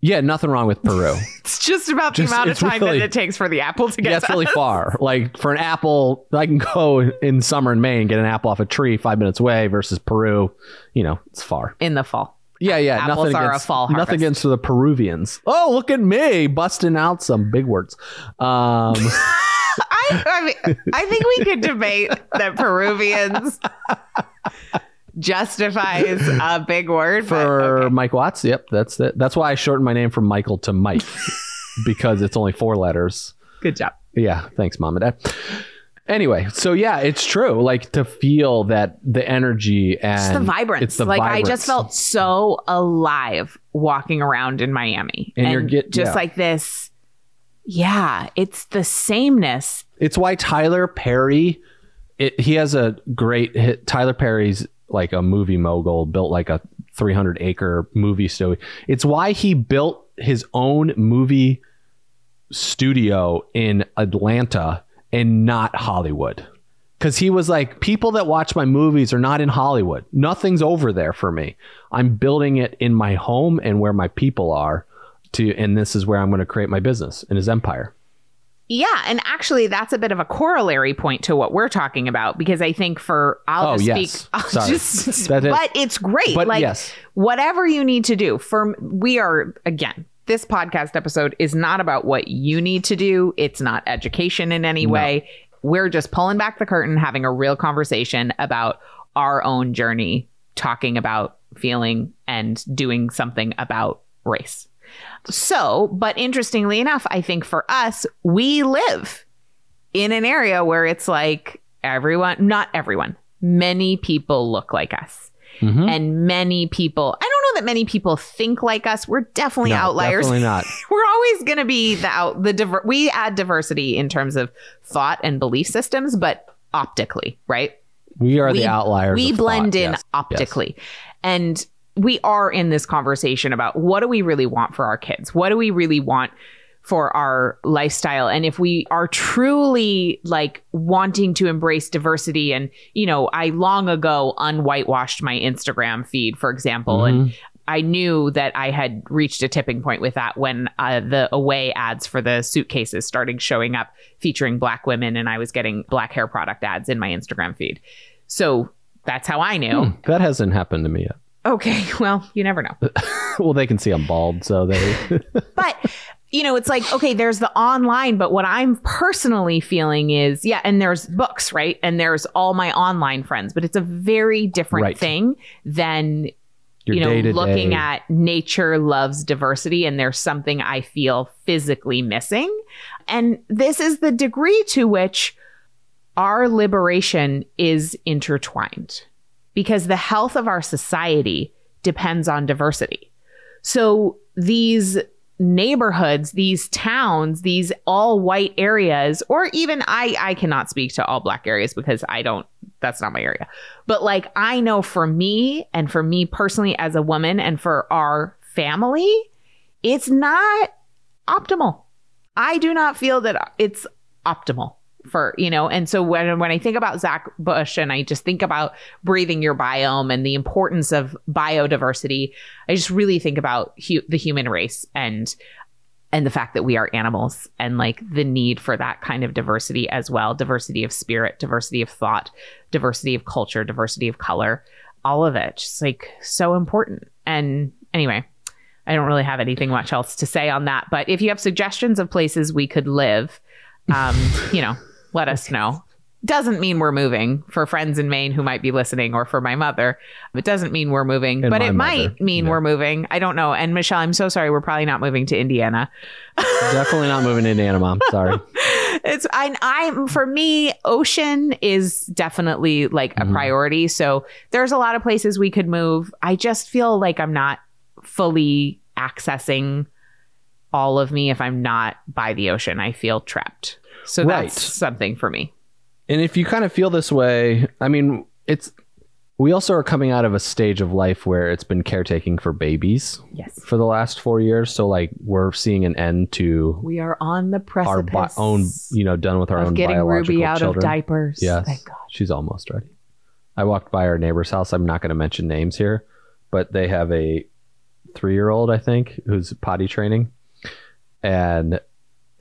[SPEAKER 2] Yeah, nothing wrong with Peru.
[SPEAKER 1] It's just about the
[SPEAKER 2] Just-
[SPEAKER 1] amount of time
[SPEAKER 2] really-
[SPEAKER 1] that it takes for the apple to get
[SPEAKER 2] Yeah, it's really
[SPEAKER 1] us.
[SPEAKER 2] far. Like for an apple, I can go in summer in Maine, get an apple off a tree five minutes away versus Peru. You know, it's far.
[SPEAKER 1] in the fall.
[SPEAKER 2] Yeah, yeah.
[SPEAKER 1] Apples
[SPEAKER 2] nothing
[SPEAKER 1] are a
[SPEAKER 2] against,
[SPEAKER 1] fall
[SPEAKER 2] Nothing against the Peruvians. Oh, look at me busting out some big words. Um,
[SPEAKER 1] I, I mean, I think we could debate that Peruvians justifies a big word
[SPEAKER 2] for
[SPEAKER 1] okay.
[SPEAKER 2] Mike Watts. Yep, that's it. That's why I shortened my name from Michael to Mike because it's only four letters.
[SPEAKER 1] Good job.
[SPEAKER 2] Yeah, thanks, mom and dad. Uh, anyway, so yeah, it's true. Like to feel that the energy and
[SPEAKER 1] Just the vibrance.
[SPEAKER 2] It's the
[SPEAKER 1] like I just felt so alive walking around in Miami.
[SPEAKER 2] And you're get-
[SPEAKER 1] just
[SPEAKER 2] yeah.
[SPEAKER 1] like this. Yeah, it's the sameness.
[SPEAKER 2] It's why Tyler Perry. It, he has a great hit. Tyler Perry's like a movie mogul, built like a 300 acre movie studio. It's why he built his own movie studio in Atlanta and not Hollywood. Because he was like, people that watch my movies are not in Hollywood. Nothing's over there for me. I'm building it in my home and where my people are. To and this is where I'm going to create my business and his empire.
[SPEAKER 1] Yeah, and actually, that's a bit of a corollary point to what we're talking about because I think for I'll
[SPEAKER 2] Oh,
[SPEAKER 1] just
[SPEAKER 2] yes.
[SPEAKER 1] speak. I'll
[SPEAKER 2] Sorry.
[SPEAKER 1] just,
[SPEAKER 2] That is-
[SPEAKER 1] but it's great.
[SPEAKER 2] But
[SPEAKER 1] like
[SPEAKER 2] yes.
[SPEAKER 1] whatever you need to do. For we are again, this podcast episode is not about what you need to do. It's not education in any way. We're just pulling back the curtain, having a real conversation about our own journey, talking about feeling and doing something about race. So, but interestingly enough, I think for us, we live in an area where it's like everyone, not everyone, many people look like us.
[SPEAKER 2] Mhm.
[SPEAKER 1] And many people, I don't know that many people think like us. We're definitely
[SPEAKER 2] No,
[SPEAKER 1] outliers.
[SPEAKER 2] Definitely not.
[SPEAKER 1] We're always going to be the out, the diver- we add diversity in terms of thought and belief systems, but optically, right?
[SPEAKER 2] We are
[SPEAKER 1] We-
[SPEAKER 2] the outliers.
[SPEAKER 1] we blend
[SPEAKER 2] thought,
[SPEAKER 1] in
[SPEAKER 2] yes.
[SPEAKER 1] optically and we are in this conversation about what do we really want for our kids what do we really want for our lifestyle and if we are truly like wanting to embrace diversity and you know i long ago unwhitewashed my instagram feed for example and I knew that I had reached a tipping point with that when uh, the away ads for the suitcases started showing up featuring black women, and I was getting black hair product ads in my Instagram feed. So that's how I knew.
[SPEAKER 2] Hmm, that hasn't happened to me yet.
[SPEAKER 1] Okay, well, you never know.
[SPEAKER 2] well, they can see I'm bald, so they.
[SPEAKER 1] But you know, it's like, okay, there's the online, but what I'm personally feeling is, yeah, and there's books, right? And there's all my online friends, but it's a very different
[SPEAKER 2] Right.
[SPEAKER 1] thing than
[SPEAKER 2] Your
[SPEAKER 1] you know,
[SPEAKER 2] day-to-day-
[SPEAKER 1] looking at nature loves diversity and there's something I feel physically missing. And this is the degree to which our liberation is intertwined because the health of our society depends on diversity. So these neighborhoods, these towns, these all white areas, or even I I cannot speak to all black areas because I don't that's not my area. But like I know for me and for me personally as a woman and for our family, it's not optimal. I do not feel that it's optimal for, you know, and so when when I think about Zach Bush and I just think about breathing your biome and the importance of biodiversity, I just really think about hu- the human race and and the fact that we are animals and like the need for that kind of diversity as well. Diversity of spirit diversity of thought diversity of culture diversity of color all of it just like so important. And anyway i don't really have anything much else to say on that but if you have suggestions of places we could live um you know let us know doesn't mean we're moving for friends in Maine who might be listening or for my mother. It doesn't mean we're moving,
[SPEAKER 2] And
[SPEAKER 1] but
[SPEAKER 2] my
[SPEAKER 1] it might mean
[SPEAKER 2] Yeah.
[SPEAKER 1] we're moving. I don't know. And Michelle, I'm so sorry. We're probably not moving to Indiana.
[SPEAKER 2] Definitely not moving into Anamom. Sorry.
[SPEAKER 1] It's I I'm for me, ocean is definitely like a
[SPEAKER 2] Mhm.
[SPEAKER 1] priority. So there's a lot of places we could move. I just feel like I'm not fully accessing all of me if I'm not by the ocean. I feel trapped. So
[SPEAKER 2] Right.
[SPEAKER 1] that's something for me.
[SPEAKER 2] And if you kind of feel this way, I mean, it's we also are coming out of a stage of life where it's been caretaking for babies
[SPEAKER 1] Yes.
[SPEAKER 2] for the last four years. So like we're seeing an end to
[SPEAKER 1] We are on the
[SPEAKER 2] our
[SPEAKER 1] precipice
[SPEAKER 2] bi- own, you know, done with our own
[SPEAKER 1] getting
[SPEAKER 2] biological
[SPEAKER 1] Ruby out
[SPEAKER 2] children.
[SPEAKER 1] of diapers.
[SPEAKER 2] Yes,
[SPEAKER 1] Thank God.
[SPEAKER 2] she's almost ready. I walked by our neighbor's house. I'm not going to mention names here, but they have a three-year-old, I think, who's potty training, and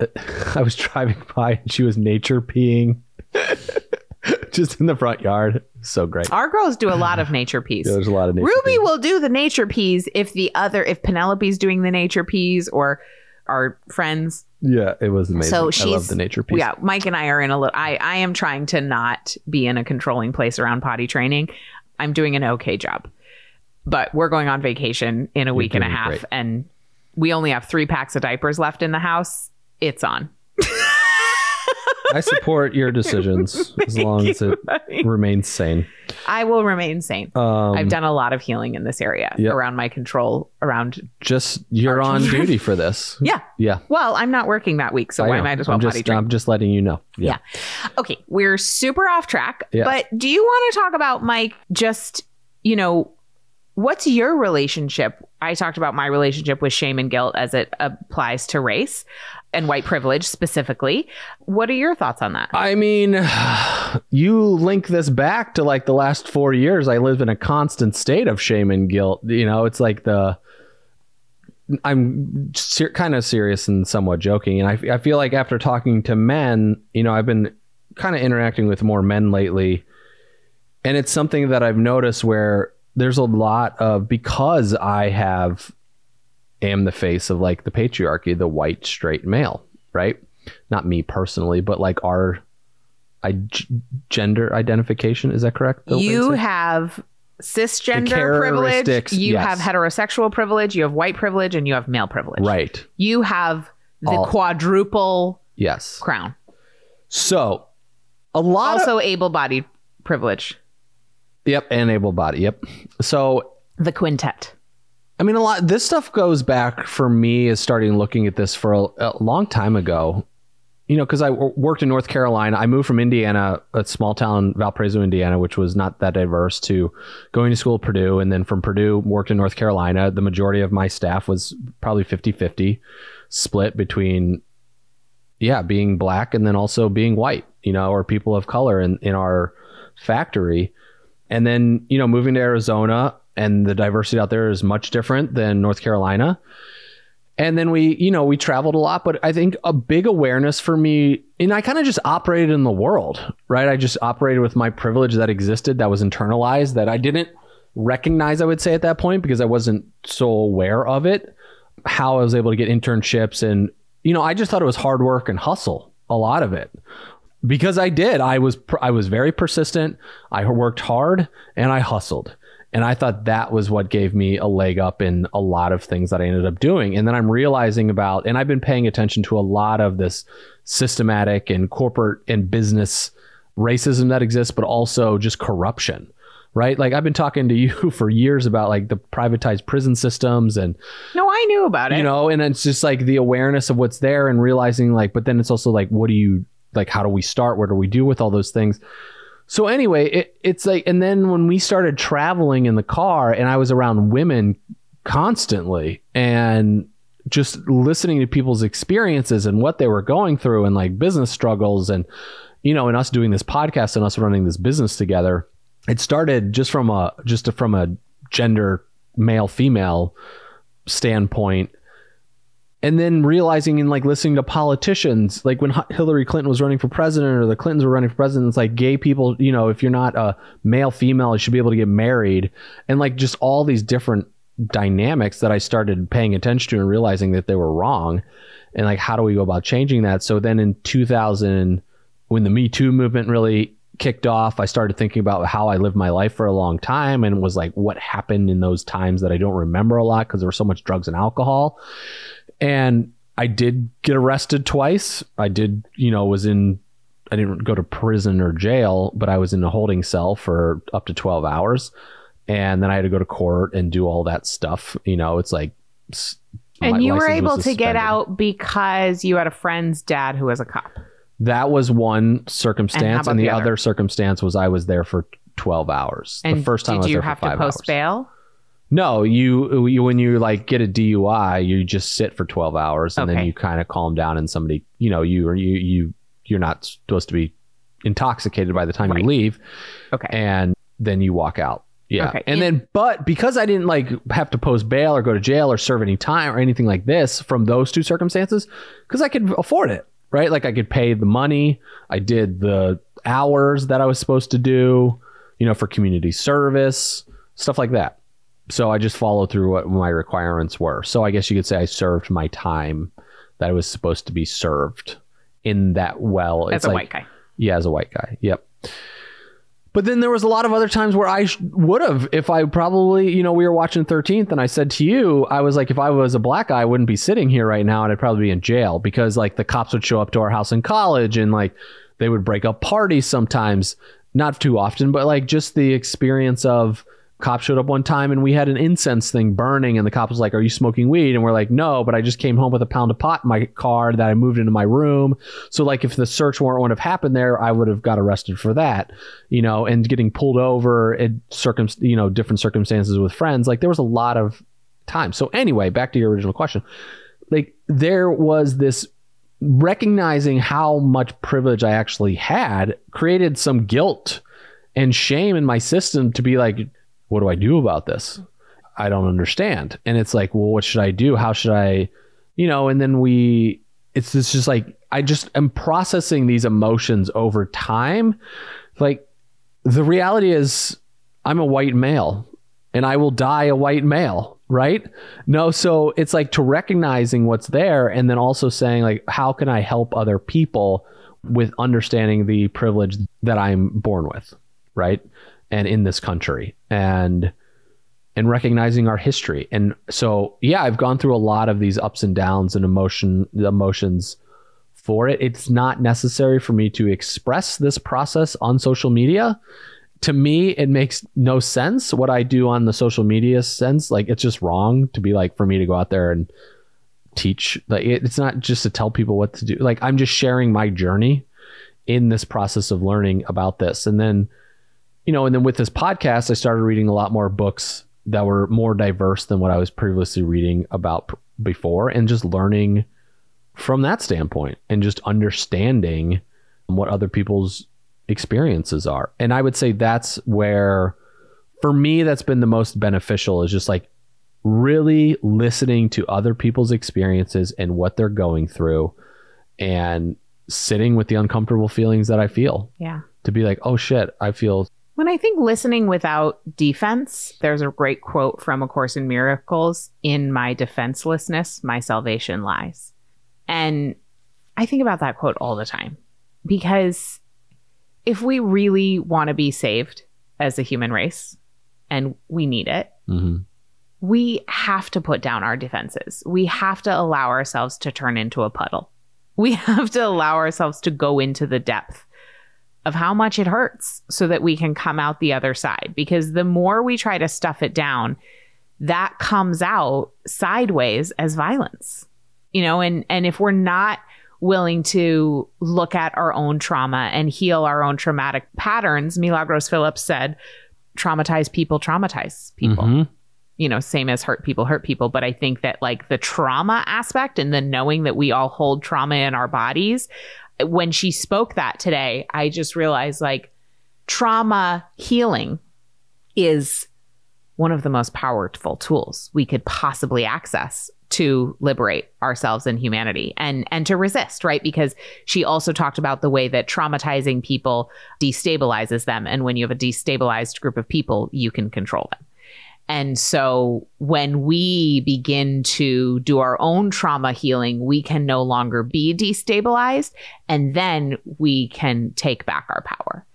[SPEAKER 2] I was driving by and she was nature peeing just in the front yard. So great.
[SPEAKER 1] Our girls do a lot of nature peas.
[SPEAKER 2] Yeah, there's a lot of nature.
[SPEAKER 1] Ruby
[SPEAKER 2] peeing.
[SPEAKER 1] will do the nature peas if the other if Penelope's doing the nature peas or our friends.
[SPEAKER 2] Yeah, it was amazing.
[SPEAKER 1] So
[SPEAKER 2] I
[SPEAKER 1] she's
[SPEAKER 2] love the nature piece.
[SPEAKER 1] Yeah, Mike and I are in a little. I I am trying to not be in a controlling place around potty training. I'm doing an okay job, but we're going on vacation in a week and a half,
[SPEAKER 2] great.
[SPEAKER 1] and we only have three packs of diapers left in the house. It's on.
[SPEAKER 2] I support your decisions as long as it remains sane.
[SPEAKER 1] I will remain sane.
[SPEAKER 2] Um,
[SPEAKER 1] I've done a lot of healing in this area
[SPEAKER 2] Yep.
[SPEAKER 1] around my control around
[SPEAKER 2] just you're on duty for this.
[SPEAKER 1] yeah
[SPEAKER 2] Yeah.
[SPEAKER 1] well i'm not working that week so
[SPEAKER 2] I
[SPEAKER 1] why
[SPEAKER 2] know.
[SPEAKER 1] might as well
[SPEAKER 2] I'm just, I'm just letting you know. Yeah.
[SPEAKER 1] okay we're super off track
[SPEAKER 2] Yeah.
[SPEAKER 1] but do you want to talk about mike just you know what's your relationship i talked about my relationship with shame and guilt as it applies to race and white privilege specifically what are your thoughts on that
[SPEAKER 2] I mean, you link this back to like the last four years. I live in a constant state of shame and guilt. You know, it's like the I'm ser- kind of serious and somewhat joking, and I, I feel like after talking to men, you know, I've been kind of interacting with more men lately, and it's something that I've noticed where there's a lot of because I have am the face of like the patriarchy, the white straight male, right? Not me personally, but like our I, gender identification. Is that correct? the
[SPEAKER 1] You have cisgender privilege, you
[SPEAKER 2] yes.
[SPEAKER 1] have heterosexual privilege, you have white privilege, and you have male privilege.
[SPEAKER 2] right.
[SPEAKER 1] You have the
[SPEAKER 2] All-
[SPEAKER 1] quadruple
[SPEAKER 2] Yes.
[SPEAKER 1] crown.
[SPEAKER 2] So a lot of
[SPEAKER 1] Also able bodied privilege.
[SPEAKER 2] Yep, and able body. Yep. So,
[SPEAKER 1] The quintet.
[SPEAKER 2] I mean, a lot. This stuff goes back for me as starting looking at this for a, a long time ago. You know, because I w- worked in North Carolina. I moved from Indiana, a small town, Valparaiso, Indiana, which was not that diverse, to going to school at Purdue. And then from Purdue, worked in North Carolina. The majority of my staff was probably 50 50 split between, yeah, being black and then also being white, you know, or people of color in, in our factory. And then, you know, moving to Arizona and the diversity out there is much different than North Carolina. And then we, you know, we traveled a lot, but I think a big awareness for me, and I kind of just operated in the world, right? I just operated with my privilege that existed, that was internalized, that I didn't recognize, I would say, at that point, because I wasn't so aware of it, how I was able to get internships. And, you know, I just thought it was hard work and hustle, a lot of it because I did. I was I was very persistent. I worked hard and I hustled. And I thought that was what gave me a leg up in a lot of things that I ended up doing. And then I'm realizing about and I've been paying attention to a lot of this systematic and corporate and business racism that exists but also just corruption. Right? Like I've been talking to you for years about like the privatized prison systems and
[SPEAKER 1] No, I knew about it.
[SPEAKER 2] you know and it's just like the awareness of what's there and realizing like but then it's also like what do you like how do we start what do we do with all those things so anyway it, it's like and then when we started traveling in the car and i was around women constantly and just listening to people's experiences and what they were going through and like business struggles and you know and us doing this podcast and us running this business together it started just from a just from a gender male female standpoint and then realizing and like listening to politicians like when hillary clinton was running for president or the clintons were running for president it's like gay people you know if you're not a male female you should be able to get married. And like just all these different dynamics that i started paying attention to and realizing that they were wrong. And like how do we go about changing that? So then in 2000 when the me too movement really kicked off i started thinking about how i lived my life for a long time and was like what happened in those times that i don't remember a lot because there was so much drugs and alcohol and I did get arrested twice. I did, you know, was in I didn't go to prison or jail, but I was in a holding cell for up to 12 hours. And then I had to go to court and do all that stuff. You know, it's like
[SPEAKER 1] and you were able to get out because you had a friend's dad who was a cop.
[SPEAKER 2] That was one circumstance,
[SPEAKER 1] how
[SPEAKER 2] and, the
[SPEAKER 1] the other?
[SPEAKER 2] other circumstance was I was there for 12 hours.
[SPEAKER 1] And
[SPEAKER 2] the first time I
[SPEAKER 1] did
[SPEAKER 2] was
[SPEAKER 1] you
[SPEAKER 2] there
[SPEAKER 1] have
[SPEAKER 2] for five
[SPEAKER 1] to post
[SPEAKER 2] hours.
[SPEAKER 1] bail?
[SPEAKER 2] No, you, you when you like get a DUI, you just sit for 12 hours and then you kind of calm down and somebody, you know, you you you you're not supposed to be intoxicated by the time
[SPEAKER 1] Right.
[SPEAKER 2] you leave
[SPEAKER 1] Okay.
[SPEAKER 2] and then you walk out. Yeah.
[SPEAKER 1] Okay.
[SPEAKER 2] And
[SPEAKER 1] And-
[SPEAKER 2] then but because I didn't like have to post bail or go to jail or serve any time or anything like this from those two circumstances cuz I could afford it, right? Like I could pay the money, I did the hours that I was supposed to do, you know, for community service, stuff like that. So I just followed through what my requirements were. So I guess you could say I served my time that I was supposed to be served in that well.
[SPEAKER 1] As
[SPEAKER 2] It's
[SPEAKER 1] a
[SPEAKER 2] like-
[SPEAKER 1] white guy.
[SPEAKER 2] yeah, as a white guy. Yep. But then there was a lot of other times where I sh- would have, if I probably, you know, we were watching 13th and I said to you, I was like, if I was a black guy, I wouldn't be sitting here right now and I'd probably be in jail because like the cops would show up to our house in college and like they would break up parties sometimes, not too often, but like just the experience of cop showed up one time and we had an incense thing burning and the cop was like are you smoking weed? And we're like no but i just came home with a pound of pot in my car that i moved into my room. So like if the search warrant would have happened there i would have got arrested for that you know and getting pulled over in circum you know different circumstances with friends. Like there was a lot of time. So anyway back to your original question. Like there was this recognizing how much privilege i actually had created some guilt and shame in my system to be like what do I do about this? I don't understand. And it's like, well, what should I do? How should I, you know, and then we, it's, it's just like, I just am processing these emotions over time. Like the reality is I'm a white male and I will die a white male, right? No, so it's like to recognizing what's there and then also saying like how can I help other people with understanding the privilege that I'm born with, right? And in this country. And and recognizing our history. And so, yeah, I've gone through a lot of these ups and downs and emotion emotions for it. It's not necessary for me to express this process on social media. To me, it makes no sense what I do on the social media sense. Like it's just wrong to be like for me to go out there and teach. Like it's not just to tell people what to do. Like I'm just sharing my journey in this process of learning about this. And then, you know, and then with this podcast, I started reading a lot more books that were more diverse than what I was previously reading about before and just learning from that standpoint and just understanding what other people's experiences are. And I would say that's where for me that's been the most beneficial is just like really listening to other people's experiences and what they're going through and sitting with the uncomfortable feelings that I feel.
[SPEAKER 1] Yeah.
[SPEAKER 2] To be like, "Oh shit, I feel
[SPEAKER 1] When I think listening without defense, there's a great quote from A Course in Miracles In my defenselessness, my salvation lies. And I think about that quote all the time because if we really want to be saved as a human race, and we need it,
[SPEAKER 2] mhm.
[SPEAKER 1] we have to put down our defenses. We have to allow ourselves to turn into a puddle. We have to allow ourselves to go into the depth of how much it hurts so that we can come out the other side. Because the more we try to stuff it down, that comes out sideways as violence. You know, and and if we're not willing to look at our own trauma and heal our own traumatic patterns, Milagros Phillips said, traumatized people traumatize people
[SPEAKER 2] Mhm.
[SPEAKER 1] you know, same as hurt people hurt people. But I think that like the trauma aspect and the knowing that we all hold trauma in our bodies, when she spoke that today, I just realized like trauma healing is one of the most powerful tools we could possibly access to liberate ourselves and humanity and and to resist right? Because she also talked about the way that traumatizing people destabilizes them. And when you have a destabilized group of people you can control them and so when we begin to do our own trauma healing, we can no longer be destabilized. And then we can take back our power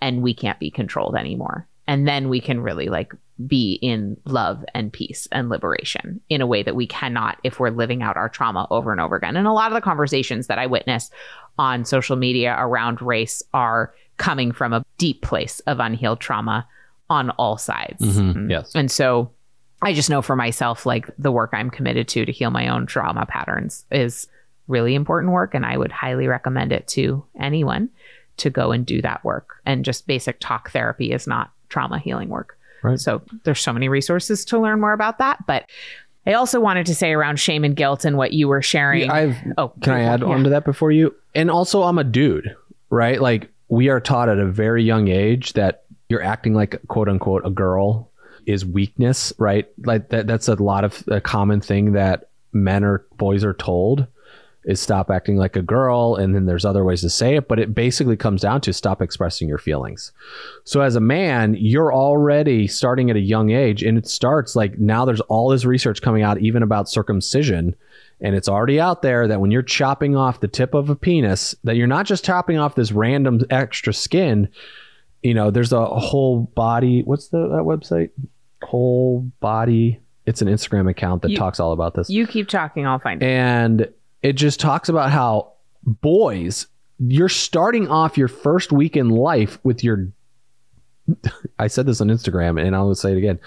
[SPEAKER 1] and we can't be controlled anymore. And then we can really like be in love and peace and liberation in a way that we cannot if we're living out our trauma over and over again. And a lot of the conversations that I witness on social media around race are coming from a deep place of unhealed trauma on all sides.
[SPEAKER 2] Mhm. Yes.
[SPEAKER 1] And so I just know for myself, like the work I'm committed to to heal my own trauma patterns is really important work. And I would highly recommend it to anyone to go and do that work. And just basic talk therapy is not trauma healing work.
[SPEAKER 2] Right.
[SPEAKER 1] So there's so many resources to learn more about that. But I also wanted to say around shame and guilt and what you were sharing.
[SPEAKER 2] Yeah, I've
[SPEAKER 1] oh,
[SPEAKER 2] Can I add
[SPEAKER 1] yeah.
[SPEAKER 2] on to that before you? And also, I'm a dude, right? Like, we are taught at a very young age that you're acting like quote unquote a girl is weakness, right? Like, that, that's a lot of a common thing that men or boys are told is stop acting like a girl. And then there's other ways to say it, but it basically comes down to stop expressing your feelings. So, as a man, you're already starting at a young age, and it starts like now there's all this research coming out, even about circumcision and it's already out there that when you're chopping off the tip of a penis that you're not just chopping off this random extra skin you know there's a whole body what's the that website? Whole body it's an instagram account that
[SPEAKER 1] You-
[SPEAKER 2] talks all about this.
[SPEAKER 1] You keep talking, I'll find it.
[SPEAKER 2] and it just talks about how boys you're starting off your first week in life with your i said this on instagram and i'll say it again.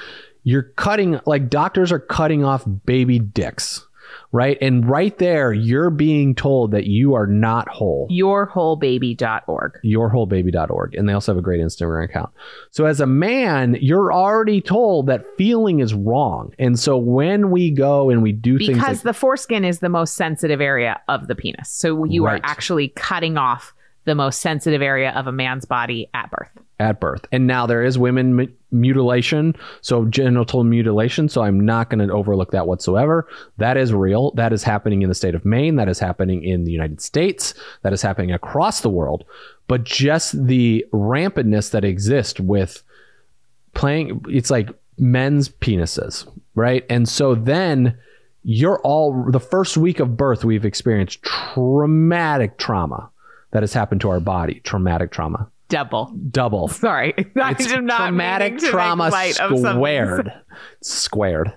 [SPEAKER 2] You're cutting like doctors are cutting off baby dicks right and right there you're being told that you are not whole
[SPEAKER 1] Yourwholebaby.org.
[SPEAKER 2] yourwholebaby.org and they also have a great instagram account so as a man you're already told that feeling is wrong and so when we go and we do things
[SPEAKER 1] because
[SPEAKER 2] like,
[SPEAKER 1] the foreskin is the most sensitive area of the penis. So you
[SPEAKER 2] Right.
[SPEAKER 1] are actually cutting off the most sensitive area of a man's body at birth.
[SPEAKER 2] at birth. And now there is women mu- mutilation, so genital mutilation. So I'm not going to overlook that whatsoever. That is real. That is happening in the state of Maine. That is happening in the United States. That is happening across the world. But just the rampantness that exists with playing, it's like men's penises, right? And so then you're all the first week of birth, we've experienced traumatic trauma that has happened to our body, traumatic trauma
[SPEAKER 1] Double.
[SPEAKER 2] double.
[SPEAKER 1] Sorry. I
[SPEAKER 2] It's
[SPEAKER 1] am not
[SPEAKER 2] traumatic
[SPEAKER 1] meaning to make
[SPEAKER 2] trauma
[SPEAKER 1] light of some things.
[SPEAKER 2] squared. Squared.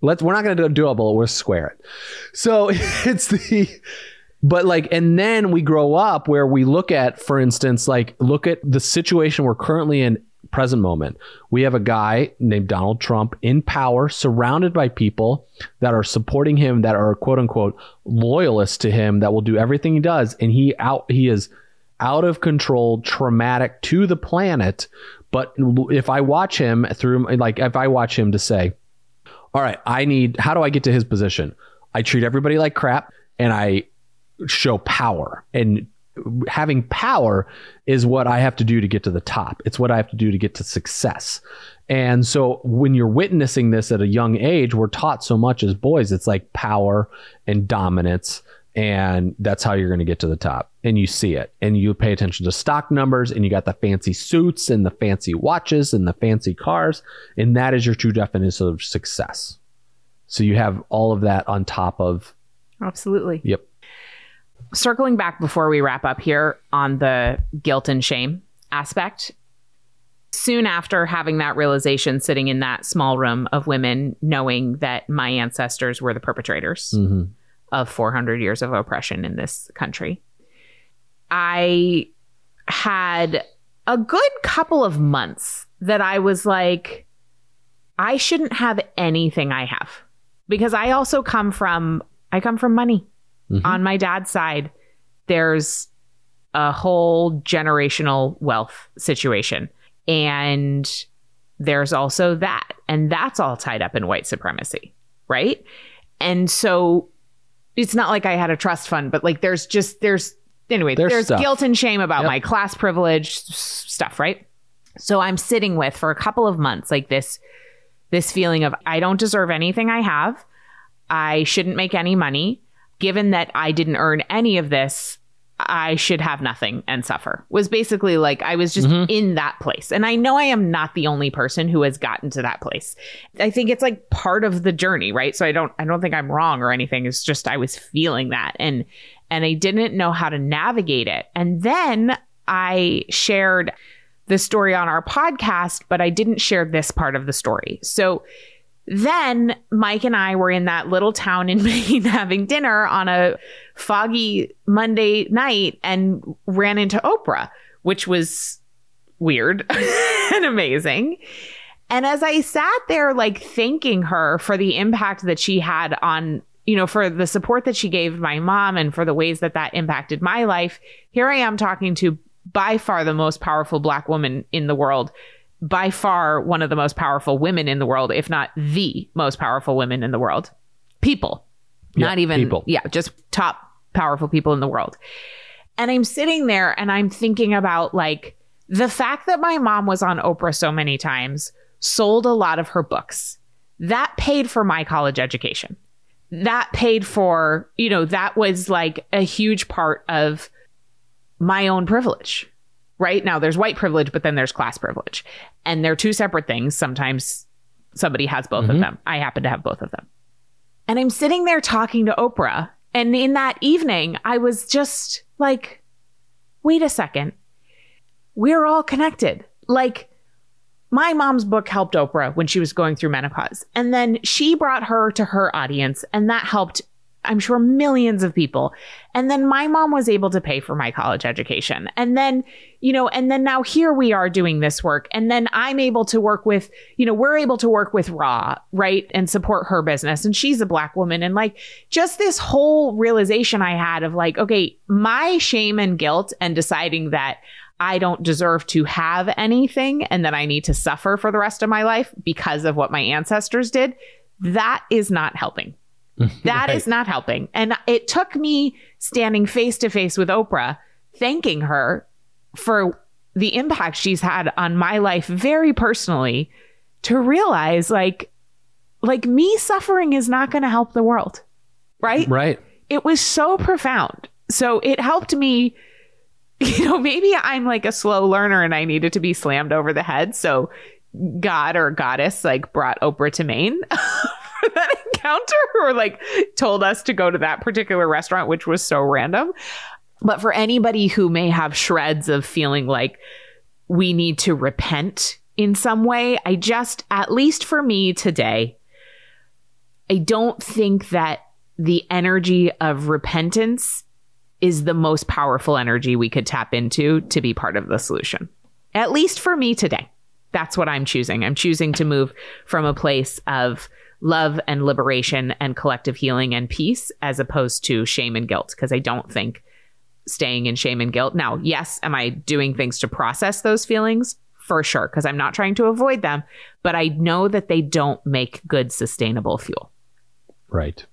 [SPEAKER 2] Let's. We're not going to do a double. We're square it. So it's the. But like, and then we grow up where we look at, for instance, like look at the situation we're currently in present moment. We have a guy named Donald Trump in power, surrounded by people that are supporting him, that are quote unquote loyalists to him, that will do everything he does, and he out he is out of control, traumatic to the planet. But if I watch him through, like, if I watch him to say, all right, I need, how do I get to his position? I treat everybody like crap and I show power. And having power is what I have to do to get to the top. It's what I have to do to get to success. And so when you're witnessing this at a young age, we're taught so much as boys. It's like power and dominance. And that's how you're going to get to the top. And you see it. And you pay attention to stock numbers and you got the fancy suits and the fancy watches and the fancy cars. And that is your true definition of success. So you have all of that on top of,
[SPEAKER 1] Absolutely.
[SPEAKER 2] yep.
[SPEAKER 1] Circling back before we wrap up here on the guilt and shame aspect soon after having that realization sitting in that small room of women knowing that my ancestors were the perpetrators
[SPEAKER 2] hmm
[SPEAKER 1] of 400 years of oppression in this country i had a good couple of months that i was like i shouldn't have anything i have because i also come from i come from money
[SPEAKER 2] Mhm.
[SPEAKER 1] on my dad's side, there's a whole generational wealth situation. And there's also that. And that's all tied up in white supremacy. Right. And so it's not like I had a trust fund, but like there's just, there's, anyway,
[SPEAKER 2] There's
[SPEAKER 1] there's, guilt and shame about
[SPEAKER 2] Yep.
[SPEAKER 1] my class privilege stuff. Right. So I'm sitting with for a couple of months, like this, this feeling of I don't deserve anything I have. I shouldn't make any money given that I didn't earn any of this, I should have nothing and suffer. Was basically like I was just mm-hmm. in that place. And I know I am not the only person who has gotten to that place. I think it's like part of the journey, right? So I don't I don't think I'm wrong or anything. It's just I was feeling that and and I didn't know how to navigate it. And then I shared the story on our podcast, but I didn't share this part of the story. So then Mike and I were in that little town in Maine having dinner on a foggy Monday night and ran into Oprah, which was weird and amazing. And as I sat there, like thanking her for the impact that she had on, you know, for the support that she gave my mom and for the ways that that impacted my life, here I am talking to by far the most powerful Black woman in the world by far one of the most powerful women in the world, if not the most powerful women in the world. People,
[SPEAKER 2] Yeah,
[SPEAKER 1] not even,
[SPEAKER 2] people.
[SPEAKER 1] yeah, just top powerful people in the world. And I'm sitting there and I'm thinking about like the fact that my mom was on Oprah so many times, sold a lot of her books. That paid for my college education. That paid for, you know, that was like a huge part of my own privilege right? Now there's white privilege but then there's class privilege. And they're two separate things. Sometimes somebody has both of
[SPEAKER 2] Mhm.
[SPEAKER 1] them. I happen to have both of them. And i'm sitting there talking to oprah. And in that evening i was just like wait a second. We're all connected. Like my mom's book helped Oprah when she was going through menopause. And then she brought her to her audience, and that helped, I'm sure, millions of people. And then my mom was able to pay for my college education. And then, you know, and then now here we are doing this work. And then I'm able to work with, you know, we're able to work with Rha, right? And support her business. And she's a black woman. And like just this whole realization I had of like, okay, my shame and guilt and deciding that I don't deserve to have anything and that I need to suffer for the rest of my life because of what my ancestors did, that is not helping. That is
[SPEAKER 2] Right.
[SPEAKER 1] not helping. And it took me standing face to face with Oprah thanking her for the impact she's had on my life very personally to realize like like me suffering is not going to help the world. Right?
[SPEAKER 2] Right.
[SPEAKER 1] It was so profound. So it helped me you know, maybe I'm like a slow learner and I needed to be slammed over the head. So God or goddess like brought Oprah to Maine encounter or like told us to go to that particular restaurant, which was so random. But for anybody who may have shreds of feeling like we need to repent in some way, I just, at least for me today, I don't think that the energy of repentance is the most powerful energy we could tap into to be part of the solution. At least for me today. That's what I'm choosing. I'm choosing to move from a place of love and liberation and collective healing and peace as opposed to shame and guilt because I don't think staying in shame and guilt. Now, yes, am I doing things to process those feelings? For sure, because I'm not trying to avoid them, but I know that they don't make good sustainable fuel.
[SPEAKER 2] Right.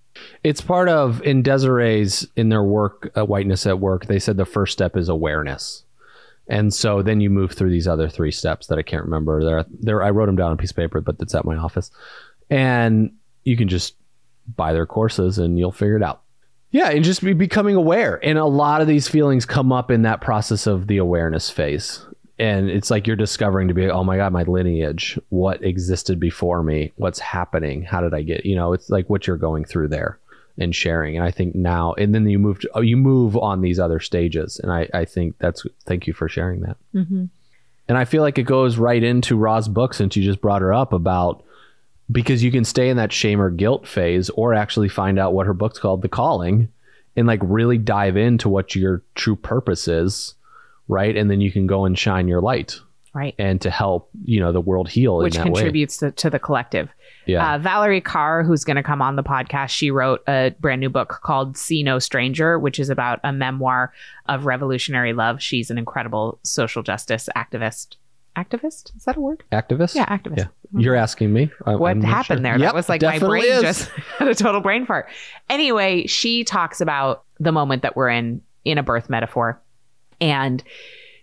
[SPEAKER 2] It's part of in Desiree's in their work, uh, whiteness at work. They said the first step is awareness, and so then you move through these other three steps that I can't remember. There, there. I wrote them down on a piece of paper, but it's at my office, and you can just buy their courses and you'll figure it out. Yeah, and just be becoming aware. And a lot of these feelings come up in that process of the awareness phase. And it's like you're discovering to be, oh my God, my lineage, what existed before me, what's happening, how did I get, you know, it's like what you're going through there and sharing. And I think now, and then you move, to, oh, you move on these other stages. And I, I think that's, thank you for sharing that.
[SPEAKER 1] Mm-hmm.
[SPEAKER 2] And I feel like it goes right into Rha's book since you just brought her up about because you can stay in that shame or guilt phase or actually find out what her book's called the calling and like really dive into what your true purpose is right and then you can go and shine your light
[SPEAKER 1] Right.
[SPEAKER 2] and to help you know the world heal
[SPEAKER 1] Which
[SPEAKER 2] in that way
[SPEAKER 1] contributes to, to the collective.
[SPEAKER 2] yeah
[SPEAKER 1] Uh, Valarie Kaur, who's going to come on the podcast, she wrote a brand new book called See No Stranger, which is about a memoir of revolutionary love. She's an incredible social justice activist. Activist? Is that a word?
[SPEAKER 2] activist
[SPEAKER 1] Yeah, activist.
[SPEAKER 2] yeah you're asking me I-
[SPEAKER 1] what
[SPEAKER 2] I'm
[SPEAKER 1] happened
[SPEAKER 2] sure.
[SPEAKER 1] there?
[SPEAKER 2] Yep,
[SPEAKER 1] that was like my brain
[SPEAKER 2] is.
[SPEAKER 1] just had a total brain fart. Anyway, she talks about the moment that we're in in a birth metaphor. And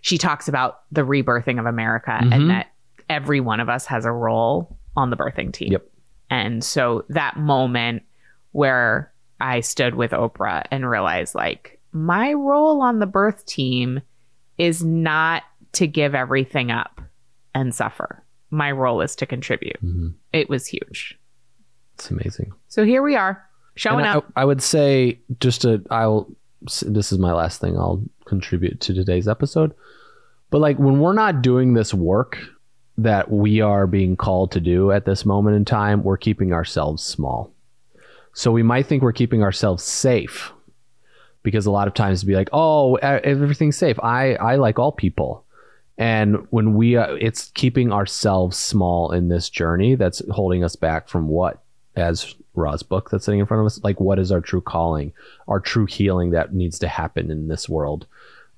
[SPEAKER 1] she talks about the rebirthing of America
[SPEAKER 2] Mhm.
[SPEAKER 1] and that every one of us has a role on the birthing team.
[SPEAKER 2] Yep.
[SPEAKER 1] And so that moment where I stood with Oprah and realized like my role on the birth team is not to give everything up and suffer. My role is to contribute.
[SPEAKER 2] Mhm.
[SPEAKER 1] It was huge.
[SPEAKER 2] it's amazing
[SPEAKER 1] So here we are, showing
[SPEAKER 2] And
[SPEAKER 1] up.
[SPEAKER 2] I, I would say just to I'll this is my last thing I'll contribute to today's episode. But like when we're not doing this work that we are being called to do at this moment in time, we're keeping ourselves small. So we might think we're keeping ourselves safe because a lot of times to be like, "Oh, everything's safe. I I like all people." And when we uh, it's keeping ourselves small in this journey that's holding us back from what as Rha's book that's sitting in front of us, like what is our true calling, our true healing that needs to happen in this world.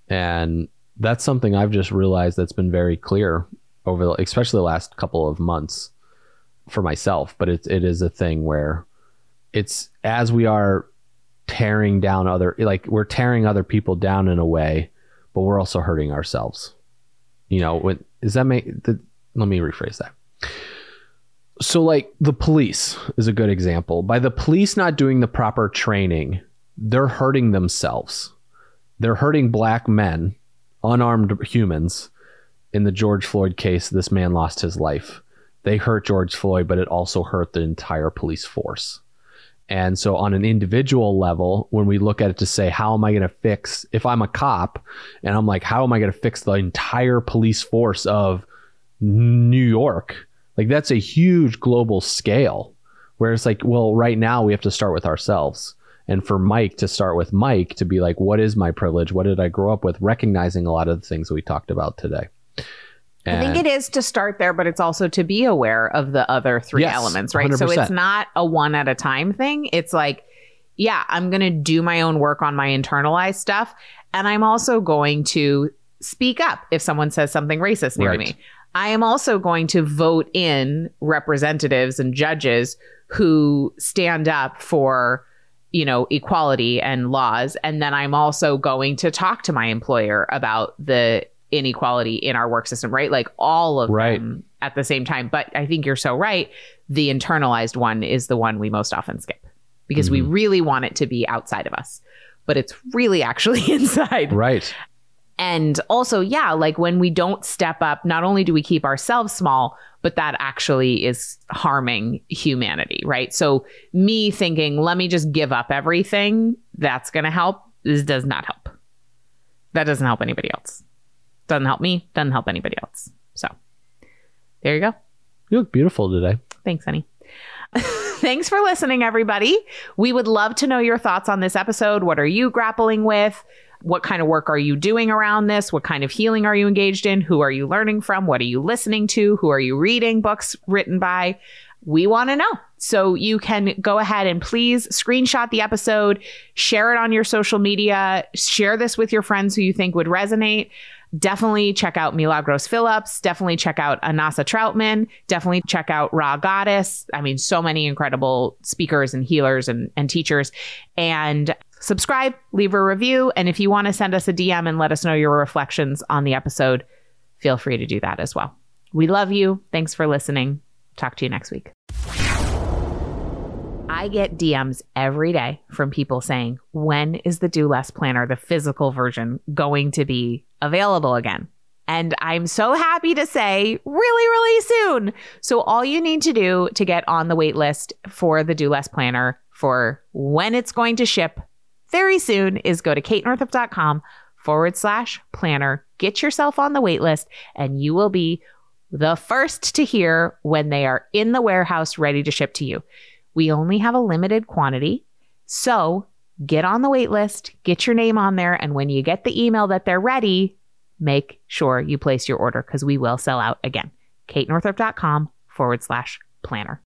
[SPEAKER 2] And that's something I've just realized that's been very clear over, the, especially the last couple of months for myself. But it, it is a thing where it's as we are tearing down other, like we're tearing other people down in a way, but we're also hurting ourselves. You know, when, that make, the, let me rephrase that. So like the police is a good example. By the police not doing the proper training they're hurting themselves. They're hurting black men unarmed humans. In the george floyd case this man lost his life. They hurt george floyd but it also hurt the entire police force and so on an individual level when we look at it to say how am i going to fix if i'm a cop and i'm like how am i going to fix the entire police force of new york like that's a huge global scale where it's like, well, right now we have to start with ourselves. And for Mike to start with Mike to be like, what is my privilege? What did I grow up with? Recognizing a lot of the things we talked about today.
[SPEAKER 1] I think it is to start there, but it's also to be aware of the other three
[SPEAKER 2] Yes,
[SPEAKER 1] elements, right? So
[SPEAKER 2] 100%.
[SPEAKER 1] it's not a one at a time thing. It's like, yeah, I'm going to do my own work on my internalized stuff. And I'm also going to speak up if someone says something racist near
[SPEAKER 2] Right.
[SPEAKER 1] me. I am also going to vote in representatives and judges who stand up for you know, equality and laws. And then I'm also going to talk to my employer about the inequality in our work system, right? Like all of
[SPEAKER 2] Right.
[SPEAKER 1] them at the same time. But I think you're so right. The internalized one is the one we most often skip because we mm-hmm. really want it to be outside of us, but it's really actually inside.
[SPEAKER 2] Right.
[SPEAKER 1] And also, yeah, like when we don't step up, not only do we keep ourselves small, but that actually is harming humanity, right? So, me thinking, let me just give up everything, that's going to help, this does not help. That doesn't help anybody else. Doesn't help me, doesn't help anybody else. So, there you go.
[SPEAKER 2] You look beautiful today.
[SPEAKER 1] Thanks, honey. Thanks for listening, everybody. We would love to know your thoughts on this episode. What are you grappling with? What kind of work are you doing around this? What kind of healing are you engaged in? Who are you learning from? What are you listening to? Who are you reading books written by? We want to know. So you can go ahead and please screenshot the episode, share it on your social media, share this with your friends who you think would resonate definitely check out Milagros Phillips. Definitely check out Anasa Troutman. Definitely check out Rha Goddess. I mean, so many incredible speakers and healers and, and teachers. And subscribe, leave a review. And if you want to send us a DM and let us know your reflections on the episode, feel free to do that as well. We love you. Thanks for listening. Talk to you next week. I get DMs every day from people saying, when is the Do Less Planner, the physical version, going to be available again? And I'm so happy to say, really, really soon. So, all you need to do to get on the wait list for the Do Less Planner for when it's going to ship very soon is go to katenorthrup.com forward slash planner, get yourself on the wait list, and you will be the first to hear when they are in the warehouse ready to ship to you. We only have a limited quantity. So get on the wait list, get your name on there, and when you get the email that they're ready, make sure you place your order because we will sell out again. KateNorthrup.com forward slash planner.